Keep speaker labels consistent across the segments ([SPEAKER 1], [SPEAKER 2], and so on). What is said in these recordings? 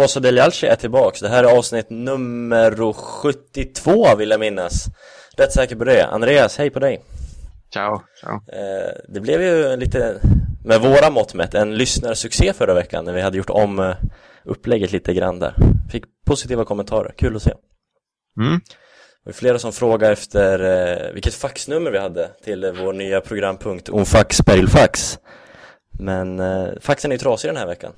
[SPEAKER 1] Fossa Delialci är tillbaks. Det här är avsnitt nummer 72 vill jag minnas. Rätt säker på det. Andreas, hej på dig.
[SPEAKER 2] Ciao, ciao.
[SPEAKER 1] Eh, det blev ju lite, med våra mått mätt, en lyssnarsuccé förra veckan när vi hade gjort om eh, upplägget lite grann där. Fick positiva kommentarer, kul att se.
[SPEAKER 2] Mm.
[SPEAKER 1] Det var flera som frågade efter eh, vilket faxnummer vi hade till vår nya programpunkt Onfax Berilfax. Men faxen är ju trasig den här veckan.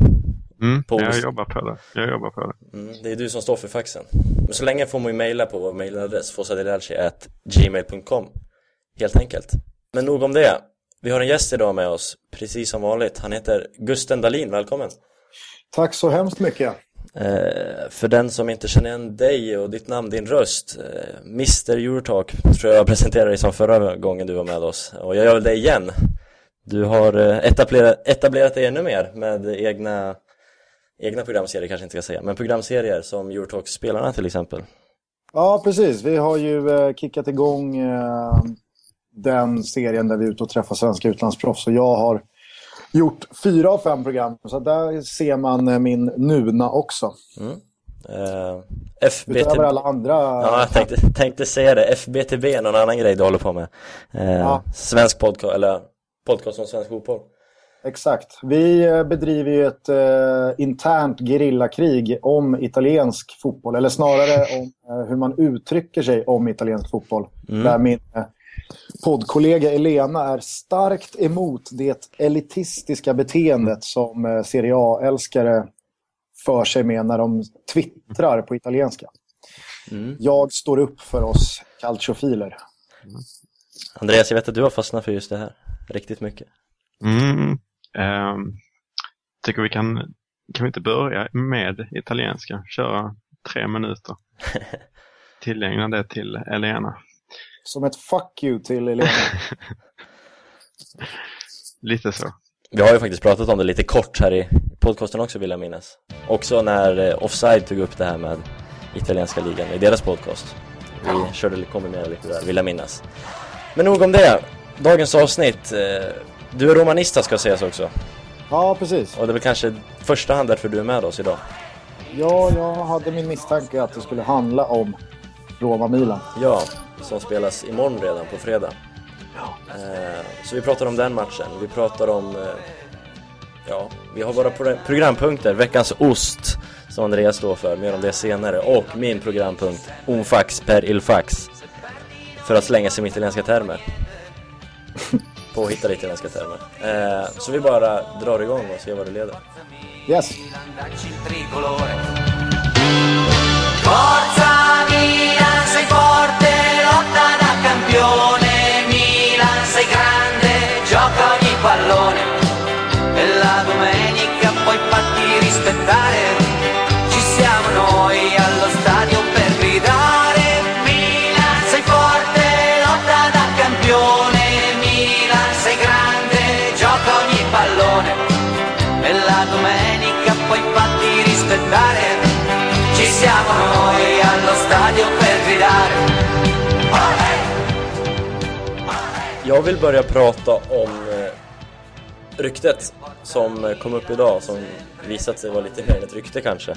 [SPEAKER 2] Mm.
[SPEAKER 1] På
[SPEAKER 2] Jag jobbar på det. Jag jobbar på det.
[SPEAKER 1] Mm, det är du som står för faxen. Men så länge får man ju mejla på vår mejladress fossadelalci.gmail.com Helt enkelt. Men nog om det. Vi har en gäst idag med oss, precis som vanligt. Han heter Gusten Dahlin, välkommen.
[SPEAKER 3] Tack så hemskt mycket.
[SPEAKER 1] Eh, för den som inte känner igen dig och ditt namn, din röst, eh, Mr Eurotalk tror jag presenterade dig som förra gången du var med oss. Och jag gör väl det igen. Du har eh, etablerat, etablerat dig ännu mer med egna, egna programserier kanske inte ska säga, men programserier som Eurotalk-spelarna till exempel.
[SPEAKER 3] Ja, precis. Vi har ju eh, kickat igång eh, den serien där vi är ute och träffar svenska utlandsproffs. Och jag har gjort fyra av fem program. Så där ser man eh, min nuna också.
[SPEAKER 1] Mm. Eh, FBT...
[SPEAKER 3] Utöver alla andra.
[SPEAKER 1] Ja, jag tänkte, tänkte säga det. FBTB är någon annan grej du håller på med. Eh,
[SPEAKER 3] Ja.
[SPEAKER 1] Svensk podcast, eller podcast om svensk fotboll.
[SPEAKER 3] Exakt. Vi eh, bedriver ju ett eh, internt gerillakrig om italiensk fotboll. Eller snarare om eh, hur man uttrycker sig om italiensk fotboll.
[SPEAKER 1] Mm.
[SPEAKER 3] Där min eh, poddkollega Elena är starkt emot det elitistiska beteendet som eh, Serie A-älskare för sig med när de twittrar på italienska.
[SPEAKER 1] Mm.
[SPEAKER 3] Jag står upp för oss calciofiler.
[SPEAKER 1] Andreas, jag vet att du har fastnat för just det här. Riktigt mycket.
[SPEAKER 2] Mm. Ehm, tycker vi kan, kan vi inte börja med italienska? Köra tre minuter. Tillägna det till Elena.
[SPEAKER 3] Som ett fuck you till Elena.
[SPEAKER 2] Lite så.
[SPEAKER 1] Vi har ju faktiskt pratat om det lite kort här i podcasten också vill jag minnas. Också när eh, Offside tog upp det här med italienska ligan i deras podcast. Vi körde, kombinerade lite där, vill jag minnas. Men nog om det. Dagens avsnitt. eh, Du är romanista ska sägas också.
[SPEAKER 3] Ja, precis.
[SPEAKER 1] Och det är väl kanske i första hand därför du är med oss idag.
[SPEAKER 3] Ja, jag hade min misstanke att det skulle handla om Roma-Milan.
[SPEAKER 1] Ja, som spelas imorgon redan på fredag. Eh, så vi pratar om den matchen. Vi pratar om... Eh, ja, vi har våra pro- programpunkter. Veckans ost, som Andreas står för. Mer om det senare. Och min programpunkt, Onfax per ilfax. För att slänga sig med italienska termer. Påhittade italienska termer. Eh, så vi bara drar igång och ser vad det leder.
[SPEAKER 3] Yes.
[SPEAKER 4] Forza Milan, sei forte, lotta da campione. Milan, sei grande, gioca ogni pallone. E la domenica poi fatti rispettare.
[SPEAKER 1] Jag vill börja prata om eh, ryktet som kom upp idag som visat sig vara lite mer än ett rykte kanske.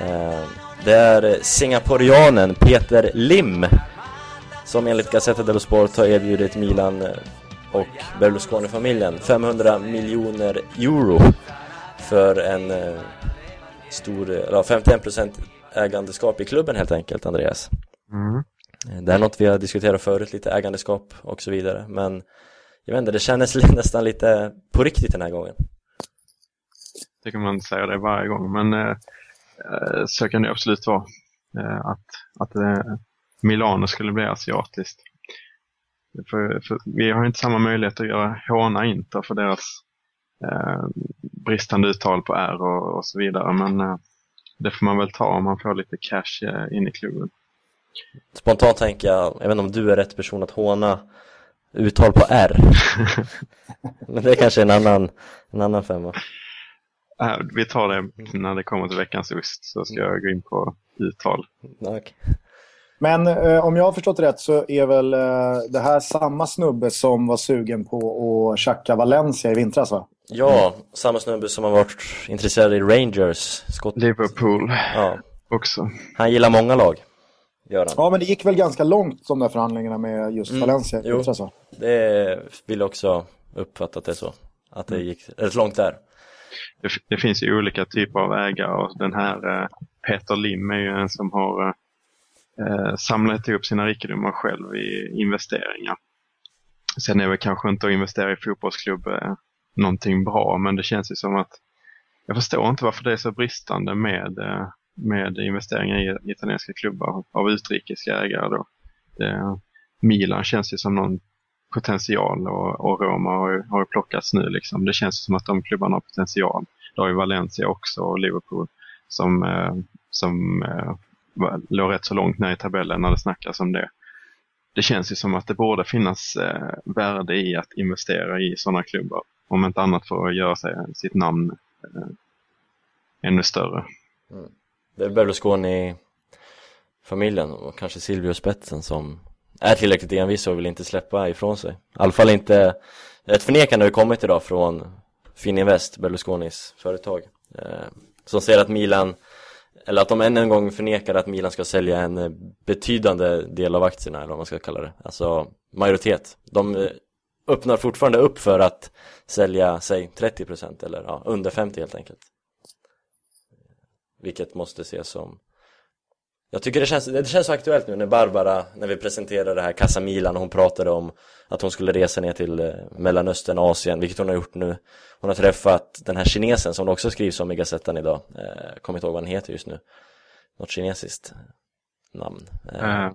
[SPEAKER 1] Eh, det är singaporianen Peter Lim som enligt Gazzetta dello Sport har erbjudit Milan eh, och Berlusconi-familjen 500 miljoner euro för en stor, eller ja, 51% ägandeskap i klubben helt enkelt, Andreas.
[SPEAKER 2] Mm.
[SPEAKER 1] Eh, det är något vi har diskuterat förut, lite ägandeskap och så vidare. Men jag vet inte, det kändes nästan lite på riktigt den här gången.
[SPEAKER 2] Tycker man säger det varje gång, men eh, eh, så kan det absolut vara. Eh, att att eh, Milano skulle bli asiatiskt. För, för vi har inte samma möjlighet att göra håna Inter för deras eh, bristande uttal på R och, och så vidare. Men eh, det får man väl ta om man får lite cash eh, in i klubben.
[SPEAKER 1] Spontant tänker jag, jag vet inte om du är rätt person att håna uttal på R. Men det är kanske en annan, en annan femma.
[SPEAKER 2] Äh, vi tar det när det kommer till veckans ost så ska jag gå in på uttal.
[SPEAKER 1] Okej.
[SPEAKER 3] Men eh, om jag har förstått rätt så är väl eh, det här samma snubbe som var sugen på att tjacka Valencia i vintras va?
[SPEAKER 1] Ja, samma snubbe som har varit intresserad i Rangers, Scott.
[SPEAKER 2] Liverpool
[SPEAKER 1] Ja,
[SPEAKER 2] också.
[SPEAKER 1] han gillar många lag, gör han.
[SPEAKER 3] Ja, men det gick väl ganska långt de där förhandlingarna med just
[SPEAKER 1] Mm,
[SPEAKER 3] Valencia.
[SPEAKER 1] jo.
[SPEAKER 3] Va?
[SPEAKER 1] Det vill också uppfatta att det är så. Att det gick rätt långt där.
[SPEAKER 2] Det, det finns ju olika typer av ägare och den här eh, Peter Lim är ju en som har eh, samlat ihop sina rikedomar själv i investeringar. Sen är väl kanske inte att investera i fotbollsklubb eh, någonting bra, men det känns ju som att jag förstår inte varför det är så bristande med, eh, med investeringar i italienska klubbar av utrikiska ägare. Då. Det, Milan känns ju som någon potential och, och Roma har ju, har plockats nu. Liksom. Det känns som att de klubbarna har potential. Det har ju Valencia också och Liverpool som, eh, som eh, låg rätt så långt ner i tabellen när det snackas om det. Det känns ju som att det borde finnas eh, värde i att investera i sådana klubbar. Om inte annat för att göra sig sitt namn eh, ännu större. Mm.
[SPEAKER 1] Det är Berlusconi-familjen och kanske Silvio Spetsen som är tillräckligt envis och vill inte släppa ifrån sig. I alla fall inte, ett förnekande har ju kommit idag från Fininvest, Berlusconis företag. Eh, som säger att Milan, eller att de än en gång förnekar att Milan ska sälja en betydande del av aktierna, eller vad man ska kalla det. Alltså majoritet. De eh, öppnar fortfarande upp för att sälja, säg 30% eller ja, under 50 helt enkelt. Vilket måste ses som Jag tycker det känns, det känns så aktuellt nu när Barbara, när vi presenterade det här Casa Milan och hon pratade om att hon skulle resa ner till eh, Mellanöstern, Asien, vilket hon har gjort nu. Hon har träffat den här kinesen som det också skrivs om i Gazettan idag. Eh, Kommer inte ihåg vad han heter just nu. Något kinesiskt namn. Eh,
[SPEAKER 2] Eh,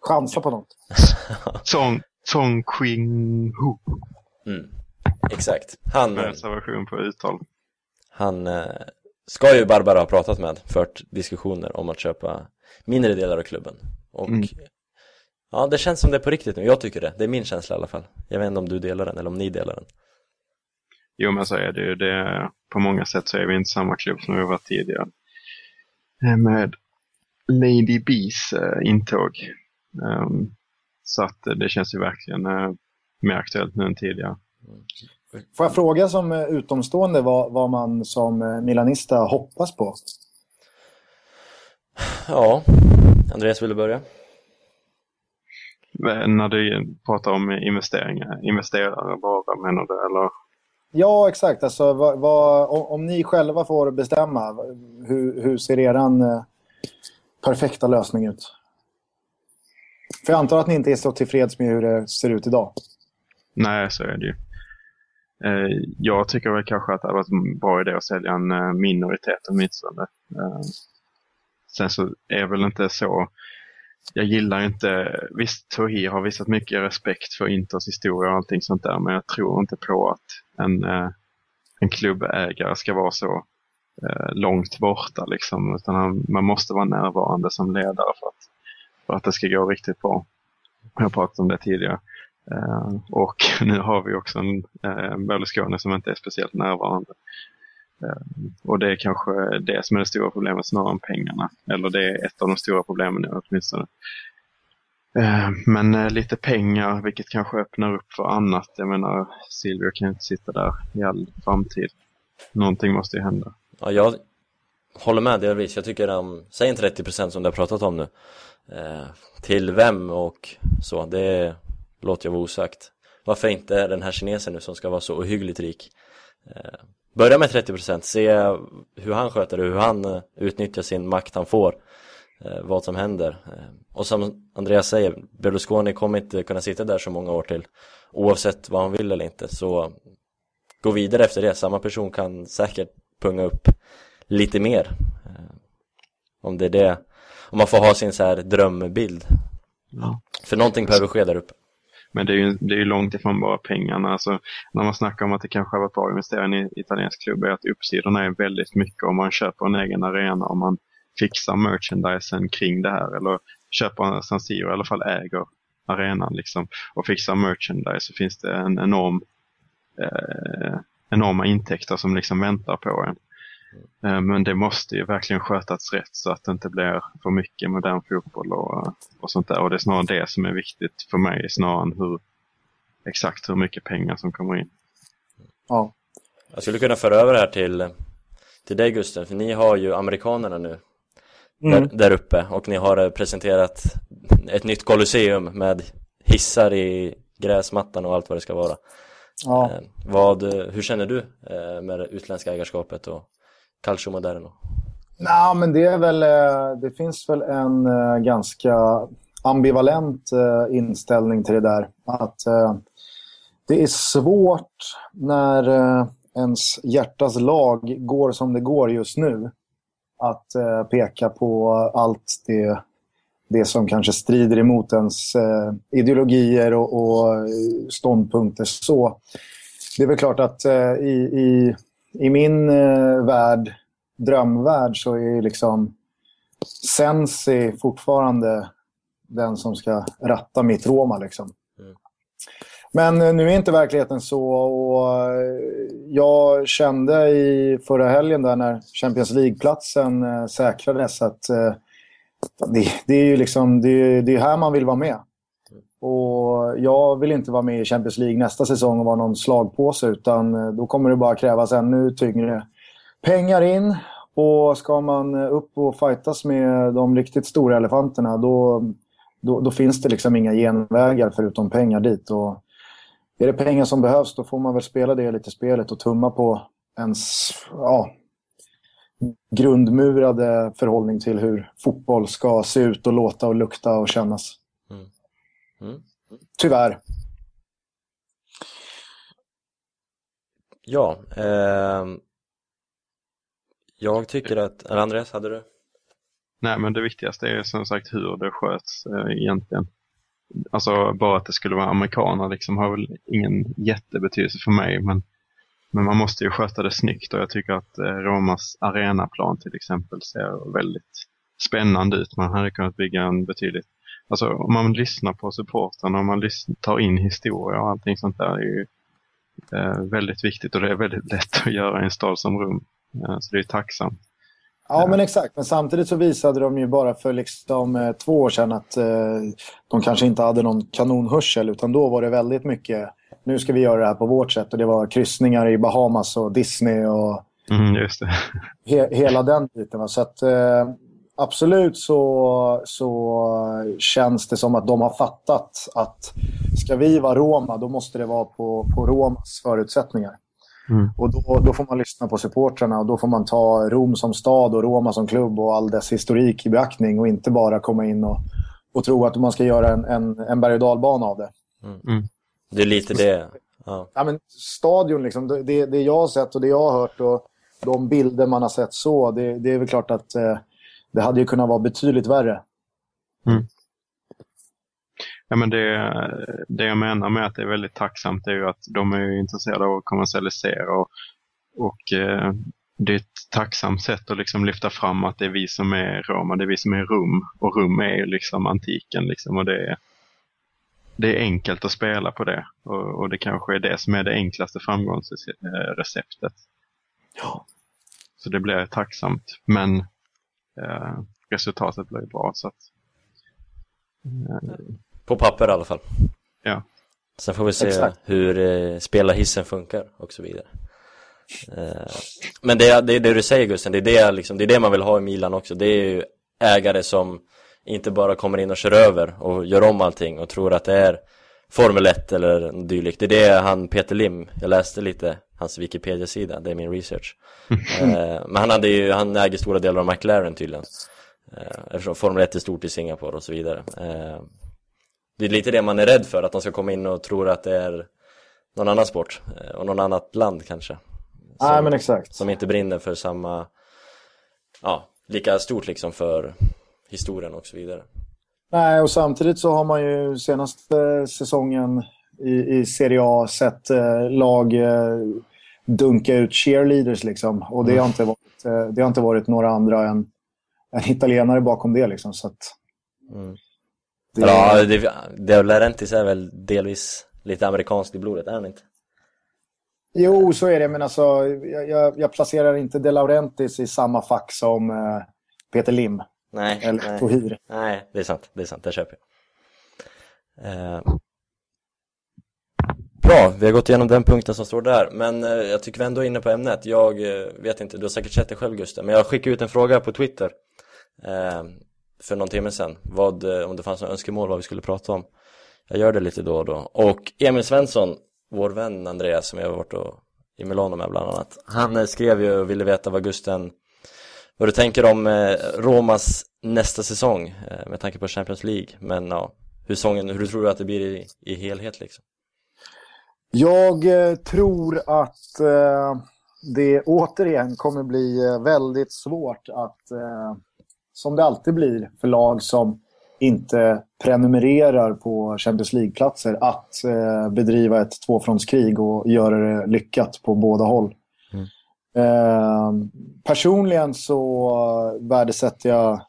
[SPEAKER 3] Chansa på något.
[SPEAKER 2] Song, Song Qing Hu.
[SPEAKER 1] Mm, Exakt, han,
[SPEAKER 2] med reservation på uttal.
[SPEAKER 1] han eh, ska ju Barbara ha pratat med, fört diskussioner om att köpa mindre delar av klubben och
[SPEAKER 2] Mm.
[SPEAKER 1] Ja, det känns som det är på riktigt nu, jag tycker det, det är min känsla i alla fall Jag vet inte om du delar den eller om ni delar den
[SPEAKER 2] Jo, men så är det ju. Det, på många sätt så är vi inte samma klubb som vi var tidigare. Med Lady B's eh, intåg. Ehm, så att det känns ju verkligen eh, mer aktuellt nu än tidigare.
[SPEAKER 3] Får jag fråga som eh, utomstående vad, vad man som eh, milanista hoppas på?
[SPEAKER 1] Ja, Andreas vill du börja?
[SPEAKER 2] När du pratar om investeringar, investerare bara menar du? Eller?
[SPEAKER 3] Ja, exakt. Alltså, vad, vad, om, om ni själva får bestämma, hur, hur ser er eh, perfekta lösning ut? För jag antar att ni inte är så tillfreds med hur det ser ut idag.
[SPEAKER 2] Nej, så är det ju. Eh, Jag tycker väl kanske att det hade varit en bra idé att sälja en eh, minoritet åtminstone. Eh, Sen så är det väl inte så... Jag gillar inte... Visst, Tohi har visat mycket respekt för Inters historia och allting sånt där, men jag tror inte på att en, eh, en klubbägare ska vara så eh, långt borta. Liksom. Utan han, man måste vara närvarande som ledare för att, för att det ska gå riktigt bra. Jag har pratat om det tidigare. Eh, och nu har vi också en eh, uh, Berlusconi som inte är speciellt närvarande. Eh, och det är kanske det som är det stora problemet snarare än pengarna. Eller det är ett av de stora problemen åtminstone. Eh, men eh, lite pengar, vilket kanske öppnar upp för annat. Jag menar, Silvio kan ju inte sitta där i all framtid. Någonting måste ju hända.
[SPEAKER 1] Ja, jag håller med delvis. Jag tycker de, säg en 30% som du har pratat om nu. Eh, till vem och så, det låter jag vara osagt. Varför inte den här kinesen nu som ska vara så ohyggligt rik? Eh, börja med 30%, se hur han sköter det, hur han eh, utnyttjar sin makt han får. Eh, vad som händer. Och som Andreas säger, Berlusconi kommer inte kunna sitta där så många år till. Oavsett vad han vill eller inte. Så gå vidare efter det. Samma person kan säkert punga upp lite mer. Om det är det, om man får ha sin så här drömbild.
[SPEAKER 2] Ja.
[SPEAKER 1] För någonting behöver ske där uppe.
[SPEAKER 2] Men det är ju det är ju långt ifrån bara pengarna. Alltså, när man snackar om att det kanske har varit bra att investera i en italiensk klubb är att uppsidorna är väldigt mycket om man köper en egen arena, och man fixar merchandisen kring det här eller köper en San Siro, i alla fall äger arenan liksom, och fixar merchandise så finns det en enorm eh, enorma intäkter som liksom väntar på en. Eh, Men det måste ju verkligen skötas rätt så att det inte blir för mycket modern fotboll och, och sånt där. Och det är snarare det som är viktigt för mig snarare än hur, exakt hur mycket pengar som kommer in.
[SPEAKER 3] ja.
[SPEAKER 1] Jag skulle kunna föra över det här till, till dig Gusten, för ni har ju amerikanerna nu
[SPEAKER 3] Mm.
[SPEAKER 1] där, där uppe och ni har eh, presenterat ett nytt Colosseum med hissar i gräsmattan och allt vad det ska vara.
[SPEAKER 3] ja.
[SPEAKER 1] Eh, vad, hur känner du med det utländska ägarskapet och Calcio Moderno?
[SPEAKER 3] Nej, men det är väl, eh, det finns väl en eh, ganska ambivalent eh, inställning till det där. Att det är svårt när ens hjärtas lag går som det går just nu. Att peka på allt det, det som kanske strider emot ens ideologier och, och ståndpunkter. Så det är väl klart att i, i, i min eh, värld drömvärld så är liksom Sensi fortfarande den som ska ratta mitt Roma. Liksom.
[SPEAKER 1] Mm.
[SPEAKER 3] Men eh, nu är inte verkligheten så. Och eh, jag kände i förra helgen där när Champions League-platsen eh, säkrades att det, det är ju liksom, det, är- det är här man vill vara med. Och jag vill inte vara med i Champions League nästa säsong och vara någon slagpåse utan eh, då kommer det bara krävas ännu tyngre pengar in. Och ska man upp och fightas med de riktigt stora elefanterna då, då, då finns det liksom inga genvägar förutom pengar dit. Och är det pengar som behövs då får man väl spela det lite spelet och tumma på ens ja, grundmurade förhållning till hur fotboll ska se ut och låta och lukta och kännas.
[SPEAKER 1] Mm.
[SPEAKER 3] Tyvärr.
[SPEAKER 1] Ja, ehm, jag tycker att, eller Andreas, hade du?
[SPEAKER 2] Nej, men det viktigaste är som sagt hur det sköts eh, egentligen. Alltså bara att det skulle vara amerikaner liksom har väl ingen jättebetydelse för mig, men, men man måste ju sköta det snyggt och jag tycker att eh, Romas arenaplan till exempel ser väldigt spännande ut. Man hade kunnat bygga en betydligt, alltså om man lyssnar på supportrarna, om man tar in historia och allting sånt där är ju eh, väldigt viktigt och det är väldigt lätt att göra i en stad som Rom. Eh, så det är tacksamt.
[SPEAKER 3] Ja, men exakt. Men samtidigt så visade de ju bara för liksom, eh, två år sedan att eh, de kanske inte hade någon kanonhörsel. Utan då var det väldigt mycket, nu ska vi göra det här på vårt sätt. Och det var kryssningar i Bahamas och Disney och
[SPEAKER 2] Mm, just det.
[SPEAKER 3] he hela den biten. Va? Så att, eh, absolut så, så känns det som att de har fattat att ska vi vara Roma, då måste det vara på, på Romas förutsättningar.
[SPEAKER 2] Mm.
[SPEAKER 3] Och då, då får man lyssna på supportrarna och då får man ta Rom som stad och Roma som klubb och all dess historik i beaktning och inte bara komma in och, och tro att man ska göra en, en, en berg och dalbana av det.
[SPEAKER 1] Det är lite det, ja.
[SPEAKER 3] Ja, men stadion, liksom, det, det det jag har sett och det jag har hört och de bilder man har sett så, det, det är väl klart att eh, det hade ju kunnat vara betydligt värre.
[SPEAKER 2] Ja, men det, det jag menar med att det är väldigt tacksamt är ju att de är ju intresserade av att kommersialisera och, och eh, det är ett tacksamt sätt att liksom lyfta fram att det är vi som är Roma, det är vi som är Rum och Rum är ju liksom antiken liksom och det är, det är enkelt att spela på det och, och det kanske är det som är det enklaste framgångsreceptet.
[SPEAKER 3] Ja.
[SPEAKER 2] Så det blir tacksamt men eh, resultatet blir bra så att eh,
[SPEAKER 1] På papper i alla fall.
[SPEAKER 2] Ja.
[SPEAKER 1] Sen får vi se
[SPEAKER 3] Exakt.
[SPEAKER 1] hur eh, spelarhissen funkar och så vidare. Eh, men det, är- det är det du säger Gusten, det är det, liksom, det är det man vill ha i Milan också. Det är ju ägare som inte bara kommer in och kör över och gör om allting och tror att det är Formel 1 eller dylikt. Det är det han Peter Lim, jag läste lite hans Wikipedia-sida, det är min research. Eh, men han, hade ju, han äger stora delar av McLaren tydligen. Eh, eftersom Formel 1 är stort i Singapore och så vidare. Eh, det är lite det man är rädd för, att de ska komma in och tro att det är någon annan sport eh, och någon annat land kanske. Som,
[SPEAKER 3] Nej, men exakt.
[SPEAKER 1] som inte brinner för samma, ja, lika stort liksom för historien och så vidare.
[SPEAKER 3] Nej, och samtidigt så har man ju senaste säsongen i, i Serie A sett eh, lag eh, dunka ut cheerleaders liksom. Och det har inte varit, eh, det har inte varit några andra än, än italienare bakom det liksom. Så att,
[SPEAKER 1] Mm.
[SPEAKER 3] det,
[SPEAKER 1] Ja, det, De Laurentiis är väl delvis lite amerikanskt i blodet, är han inte?
[SPEAKER 3] Jo, så är det. Men alltså, jag, jag, jag placerar inte De Laurentiis i samma fack som eh, Peter Lim
[SPEAKER 1] Nej,
[SPEAKER 3] eller
[SPEAKER 1] nej.
[SPEAKER 3] Tohir.
[SPEAKER 1] Nej, det är sant, det är sant, det köper jag. Eh, Bra, vi har gått igenom den punkten som står där, men eh, jag tycker vi ändå är inne på ämnet. Jag eh, vet inte, du har säkert sett det själv Gustav, men jag skickade ut en fråga på Twitter eh, för någon timme sedan, vad, eh, om det fanns några önskemål vad vi skulle prata om. Jag gör det lite då och då. Och Emil Svensson, vår vän Andreas som jag har varit och, i Milano med bland annat, han eh, skrev ju och ville veta vad Gusten, vad du tänker om eh, Romas nästa säsong eh, med tanke på Champions League, men ja, hur, sången, hur tror du att det blir i, i helhet liksom?
[SPEAKER 3] Jag eh, tror att eh, det återigen kommer bli eh, väldigt svårt att, eh, som det alltid blir för lag som inte prenumererar på Champions League-platser, att eh, bedriva ett tvåfrontskrig och göra det lyckat på båda håll. Eh, personligen så värdesätter jag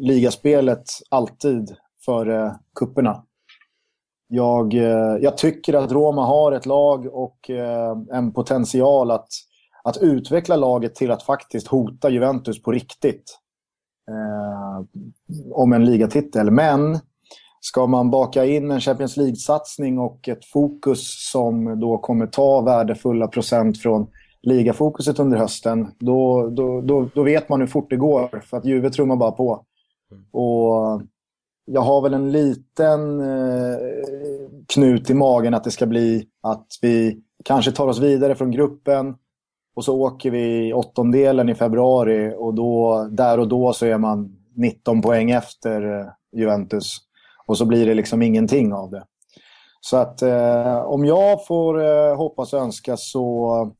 [SPEAKER 3] ligaspelet alltid före kupperna. Jag, eh, jag tycker att Roma har ett lag och eh, en potential att, att utveckla laget till att faktiskt hota Juventus på riktigt. Eh, om en ligatitel. Men ska man baka in en Champions League-satsning och ett fokus som då kommer ta värdefulla procent från ligafokuset under hösten, då, då, då, då vet man hur fort det går. För att Juve trummar bara på. Och jag har väl en liten eh, knut i magen att det ska bli att vi kanske tar oss vidare från gruppen och så åker vi åttondelen i februari och då, där och då så är man 19 poäng efter eh, Juventus. Och så blir det liksom ingenting av det. Så att eh, om jag får eh, hoppas och önska så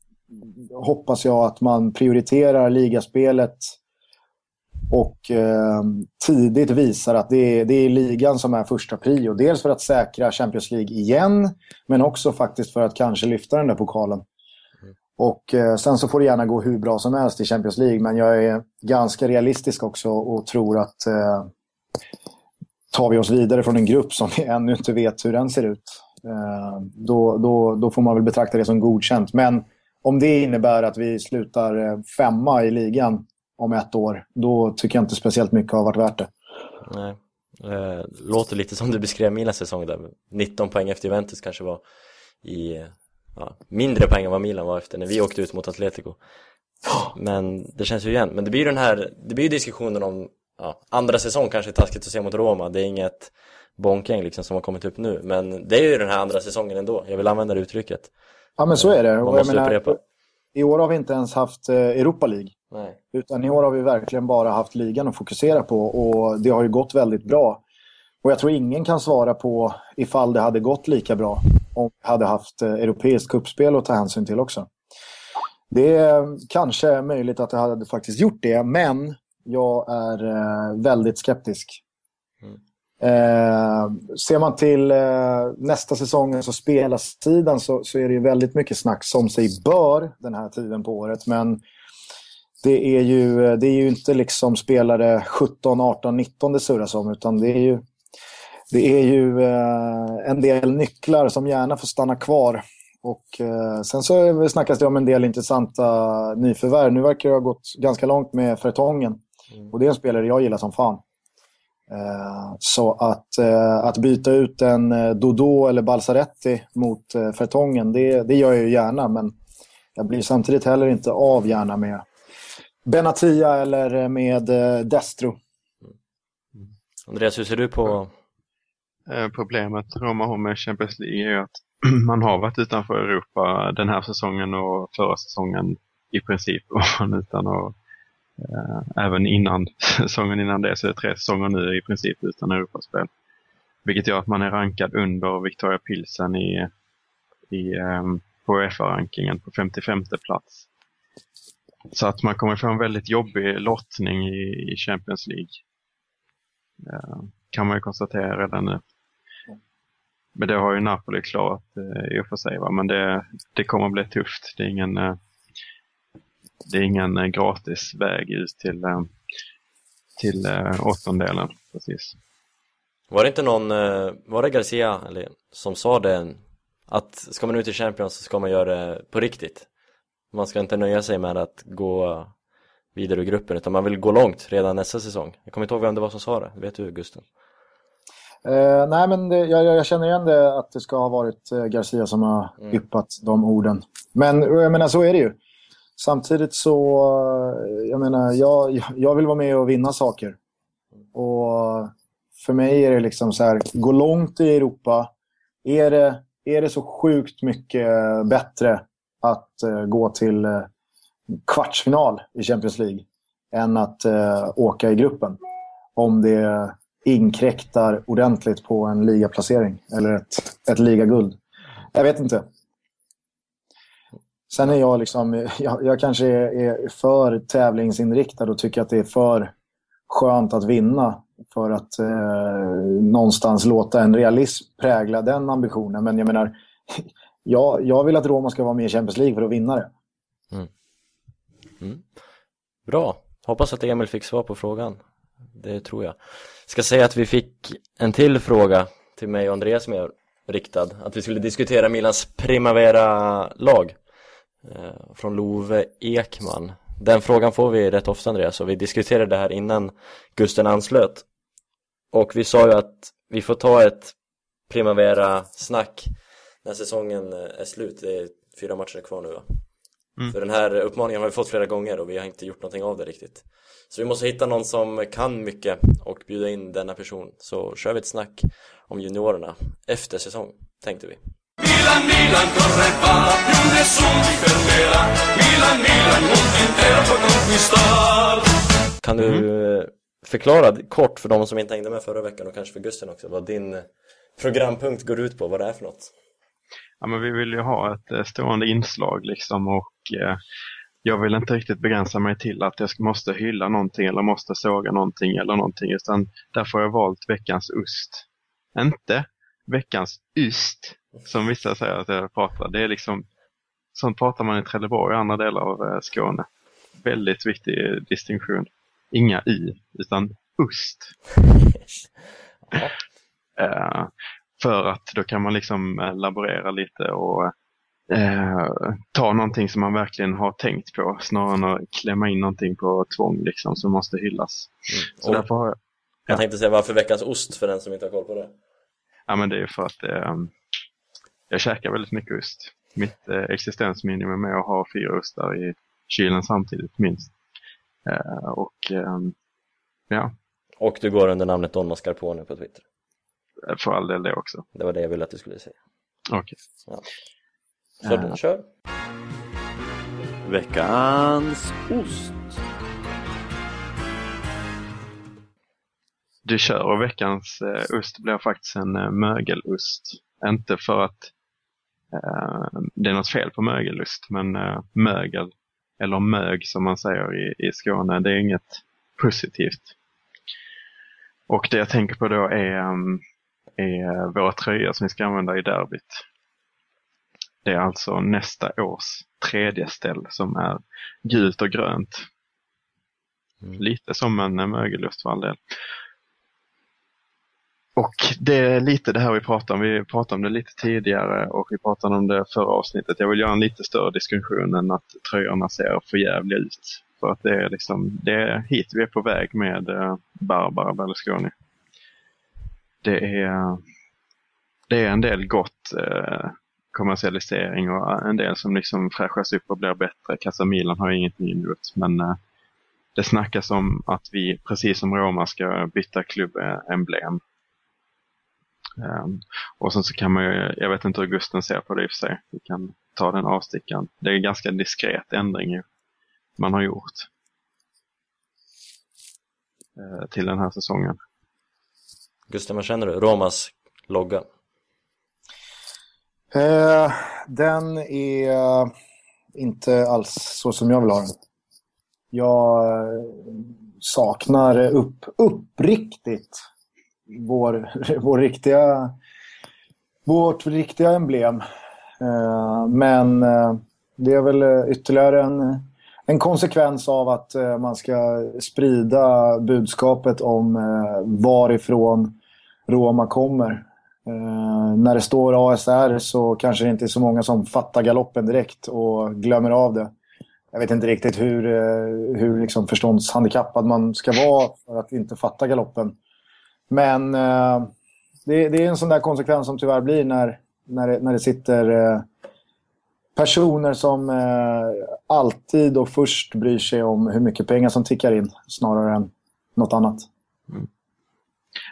[SPEAKER 3] hoppas jag att man prioriterar ligaspelet och eh, tidigt visar att det är, det är ligan som är första prio. Dels för att säkra Champions League igen, men också faktiskt för att kanske lyfta den där pokalen. Och eh, Sen så får det gärna gå hur bra som helst i Champions League, men jag är ganska realistisk också och tror att eh, tar vi oss vidare från en grupp som vi ännu inte vet hur den ser ut, eh, då, då, då får man väl betrakta det som godkänt. Men om det innebär att vi slutar eh, femma i ligan om ett år, då tycker jag inte speciellt mycket har varit värt det.
[SPEAKER 1] Nej. Eh, låter lite som du beskrev Milans säsong där, 19 poäng efter Juventus kanske var i ja, mindre poäng än vad Milan var efter när vi åkte ut mot Atletico. Men det känns ju igen, men det blir ju den här, det blir ju diskussionen om ja, andra säsong kanske är taskigt att se mot Roma, det är inget bonkgäng liksom som har kommit upp nu, men det är ju den här andra säsongen ändå, jag vill använda det uttrycket.
[SPEAKER 3] Ja, men så är det.
[SPEAKER 1] Man måste
[SPEAKER 3] menar,
[SPEAKER 1] upprepa.
[SPEAKER 3] I år har vi inte ens haft eh, Europa League.
[SPEAKER 1] Nej.
[SPEAKER 3] Utan i år har vi verkligen bara haft ligan att fokusera på och det har ju gått väldigt bra. Och jag tror ingen kan svara på ifall det hade gått lika bra om vi hade haft eh, europeiskt kuppspel att ta hänsyn till också. Det är kanske möjligt att det hade faktiskt gjort det, men jag är eh, väldigt skeptisk. Eh, ser man till eh, nästa säsong, alltså spelarsidan, så, så är det ju väldigt mycket snack som sig bör den här tiden på året. Men det är ju, det är ju inte liksom spelare 17, 18, 19 det surras om, utan det är ju, det är ju eh, en del nycklar som gärna får stanna kvar. Och eh, Sen så snackas det om en del intressanta nyförvärv. Nu verkar det ha gått ganska långt med Fertongen. Och det är en spelare jag gillar som fan. Eh, Så att, eh, att byta ut en eh, Dodo eller Balsaretti mot Fertongen, det, det gör jag ju gärna. Men jag blir samtidigt heller inte av gärna med Benatia eller med Destro.
[SPEAKER 1] Andreas, hur ser du på
[SPEAKER 2] Problemet Roma har med Champions League är att man har varit utanför Europa den här säsongen och förra säsongen i princip var man utan och eh, Eh, även innan säsongen innan det så är det tre säsonger nu i princip utan Europaspel. Vilket gör att man är rankad under Victoria Pilsen i, i ehm, på UEFA-rankingen på 55 plats. Så att man kommer få en väldigt jobbig lottning i, i Champions League. Eh, kan man ju konstatera redan nu. Men det har ju Napoli klarat eh, i och för sig. Va? Men det, det kommer att bli tufft. Det är ingen, det är ingen eh, gratis väg ut till, eh, till eh, åttondelen. Precis.
[SPEAKER 1] Var det inte någon, var det Garcia eller, som sa det att ska man ut i Champions så ska man göra det på riktigt Man ska inte nöja sig med att gå vidare ur gruppen utan man vill gå långt redan nästa säsong Jag kommer inte ihåg vem det var som sa det, vet du Gusten?
[SPEAKER 3] Eh, nej, men det, jag, jag känner igen det att det ska ha varit Garcia som har
[SPEAKER 1] Mm.
[SPEAKER 3] yppat de orden. Men jag menar, så är det ju. Samtidigt så, jag menar, jag, jag- vill vara med och vinna saker. Och för mig är det liksom så här, gå långt i Europa. Är det, är det så sjukt mycket bättre att eh, gå till eh, kvartsfinal i Champions League än att eh, åka i gruppen? Om det inkräktar ordentligt på en ligaplacering eller ett, ett ligaguld. Jag vet inte. Sen är jag liksom, jag, jag kanske är, är för tävlingsinriktad och tycker att det är för skönt att vinna för att eh, någonstans låta en realism prägla den ambitionen. Men jag menar, jag, jag vill att Roma ska vara med i Champions League för att vinna det. Mm. Mm.
[SPEAKER 1] Bra, hoppas att Emil fick svar på frågan. Det tror jag. Ska säga att vi fick en till fråga till mig och Andreas med riktad. Att vi skulle diskutera Milans Primavera-lag. Eh, från Love Ekman. Den frågan får vi rätt ofta Andreas och vi diskuterade det här innan Gusten anslöt. Och vi sa ju att vi får ta ett Primavera-snack när säsongen eh, är slut. Det är fyra matcher kvar nu va?
[SPEAKER 2] Mm.
[SPEAKER 1] För den här uppmaningen har vi fått flera gånger och vi har inte gjort någonting av det riktigt. Så vi måste hitta någon som kan mycket och bjuda in denna person. Så kör vi ett snack om juniorerna efter säsong, tänkte vi.
[SPEAKER 5] Milan, Milan, corre va, più nessuno ti fermerà. Milan, Milan, mondo intero può conquistar.
[SPEAKER 1] Kan du eh, förklara kort för de som inte hängde med förra veckan och kanske för Gusten också vad din programpunkt går ut på, vad det är för något?
[SPEAKER 2] Ja, men vi vill ju ha ett eh, stående inslag liksom och eh, jag vill inte riktigt begränsa mig till att jag måste hylla någonting eller måste såga någonting eller någonting utan därför har jag valt veckans ost. Inte veckans yst som vissa säger att jag pratar. Det är liksom, sånt pratar man i Trelleborg och andra delar av eh, Skåne. Väldigt viktig distinktion. Inga y, utan ost. Eh, för att då kan man liksom eh, laborera lite och eh, ta någonting som man verkligen har tänkt på snarare än att klämma in någonting på tvång liksom som måste hyllas. Så
[SPEAKER 1] Och
[SPEAKER 2] därför har jag,
[SPEAKER 1] jag tänkte säga varför veckans ost för den som inte har koll på det.
[SPEAKER 2] ja men det är för att eh, jag käkar väldigt mycket ost. Mitt eh, existensminimum är att ha fyra ostar i kylen samtidigt minst. Eh, och ehm, ja,
[SPEAKER 1] Och du går under namnet Don Mascarpone på Twitter.
[SPEAKER 2] för all del det också.
[SPEAKER 1] Det var det jag ville att du skulle säga.
[SPEAKER 2] Okej.
[SPEAKER 1] Så
[SPEAKER 2] Ja.
[SPEAKER 1] kör!
[SPEAKER 6] Veckans ost.
[SPEAKER 2] Du kör och veckans eh, ost blir faktiskt en eh, mögelost. Inte för att eh, det är något fel på mögelost, men eh, mögel, eller mög som man säger i, i Skåne, det är inget positivt. Och det jag tänker på då är, um, är våra tröjor som vi ska använda i derbyt. Det är alltså nästa års tredje ställ som är gult och grönt.
[SPEAKER 1] Mm.
[SPEAKER 2] Lite som en eh, mögelost för all del. Och det är lite det här vi pratar om. Vi pratade om det lite tidigare och vi pratade om det förra avsnittet. Jag vill göra en lite större diskussion än att tröjorna ser för jävligt ut. För att det är liksom, det är hit vi är på väg med eh, Barbara Berlusconi. Det är, det är en del gott eh, kommersialisering och en del som liksom fräschas upp och blir bättre. Casa Milan har ingenting emot men eh, det snackas om att vi, precis som Roma, ska byta klubbemblem. Um, och sen så kan man ju, jag vet inte hur Gusten ser på det i och för sig. Vi kan ta den avstickaren. Det är en ganska diskret ändring man har gjort. eh, till den här säsongen.
[SPEAKER 1] Gustav, vad känner du? Romas logga?
[SPEAKER 3] Eh, den är inte alls så som jag vill ha den. Jag eh, saknar upp, uppriktigt vår, vår riktiga, vårt riktiga emblem. Eh, men eh, det är väl eh, ytterligare en, en konsekvens av att man ska sprida budskapet om varifrån Roma kommer. Eh, när det står ASR så kanske det inte är så många som fattar galoppen direkt och glömmer av det. Jag vet inte riktigt hur, eh, hur liksom förståndshandikappad man ska vara för att inte fatta galoppen. Men eh, det, det är en sån där konsekvens som tyvärr blir när, när, det, när det sitter eh, personer som eh, alltid och först bryr sig om hur mycket pengar som tickar in snarare än något annat.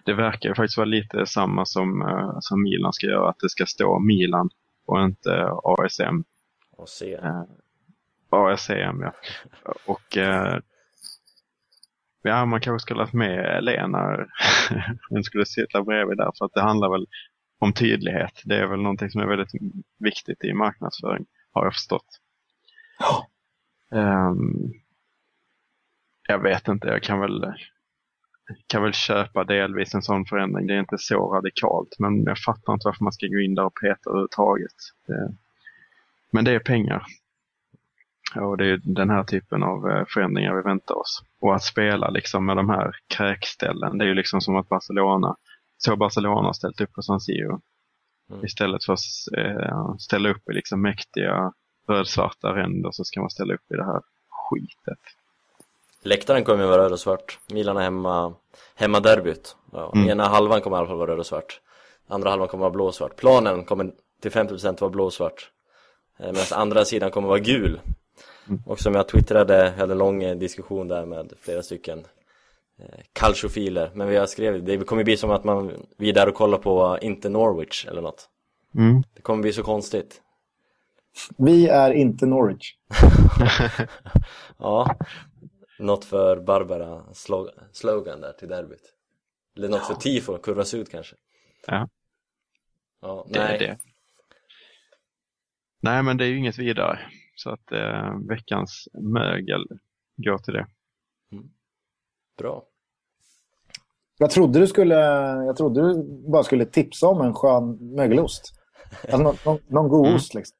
[SPEAKER 2] Det verkar faktiskt vara lite samma som, eh, som Milan ska göra, att det ska stå Milan och inte ASM.
[SPEAKER 1] Och.
[SPEAKER 2] Eh, ASM, ja. Och eh, ja, man kanske skulle ha haft med Lena. Hon skulle sitta bredvid där, för att det handlar väl om tydlighet. Det är väl någonting som är väldigt viktigt i marknadsföring, har jag förstått.
[SPEAKER 3] Ja.
[SPEAKER 2] Ehm, jag vet inte, jag kan väl, kan väl köpa delvis en sån förändring. Det är inte så radikalt, men jag fattar inte varför man ska gå in där och peta överhuvudtaget. Det, men det är pengar. Och det är den här typen av eh, förändringar vi väntar oss. Och att spela liksom med de här kräkställen, det är ju liksom som att Barcelona, så Barcelona har ställt upp på San Siro.
[SPEAKER 1] Mm.
[SPEAKER 2] Istället för att eh, ställa upp i liksom mäktiga rödsvarta ränder så ska man ställa upp i det här skitet.
[SPEAKER 1] Läktaren kommer ju vara röd och svart. Milan är hemma, hemma derbyt. Ja,
[SPEAKER 2] Mm.
[SPEAKER 1] Ena halvan kommer i alla fall vara röd och svart. Andra halvan kommer vara blå och svart. Planen kommer till 50% vara blå och svart. Eh, Medan andra sidan kommer vara gul. Och som jag twittrade, jag hade en lång eh, diskussion där med flera stycken eh, calciofiler. Men vi har skrivit, det kommer bli som att man, vi är där och kollar på eh, inte Norwich eller något.
[SPEAKER 2] Mm.
[SPEAKER 1] Det kommer bli så konstigt.
[SPEAKER 3] Vi är inte Norwich.
[SPEAKER 1] Ja, något för Barbara slog- slogan där till derbyt. Eller något för tifo, kurva sud kanske.
[SPEAKER 2] Ja.
[SPEAKER 1] Ja,
[SPEAKER 2] Det
[SPEAKER 1] nej.
[SPEAKER 2] är det. Nej, men det är ju inget vidare. Så att eh, veckans mögel går till det.
[SPEAKER 1] Bra.
[SPEAKER 3] Jag trodde du skulle, jag trodde du bara skulle tipsa om en skön mögelost. Alltså någon, någon, någon god
[SPEAKER 2] Mm.
[SPEAKER 3] ost liksom.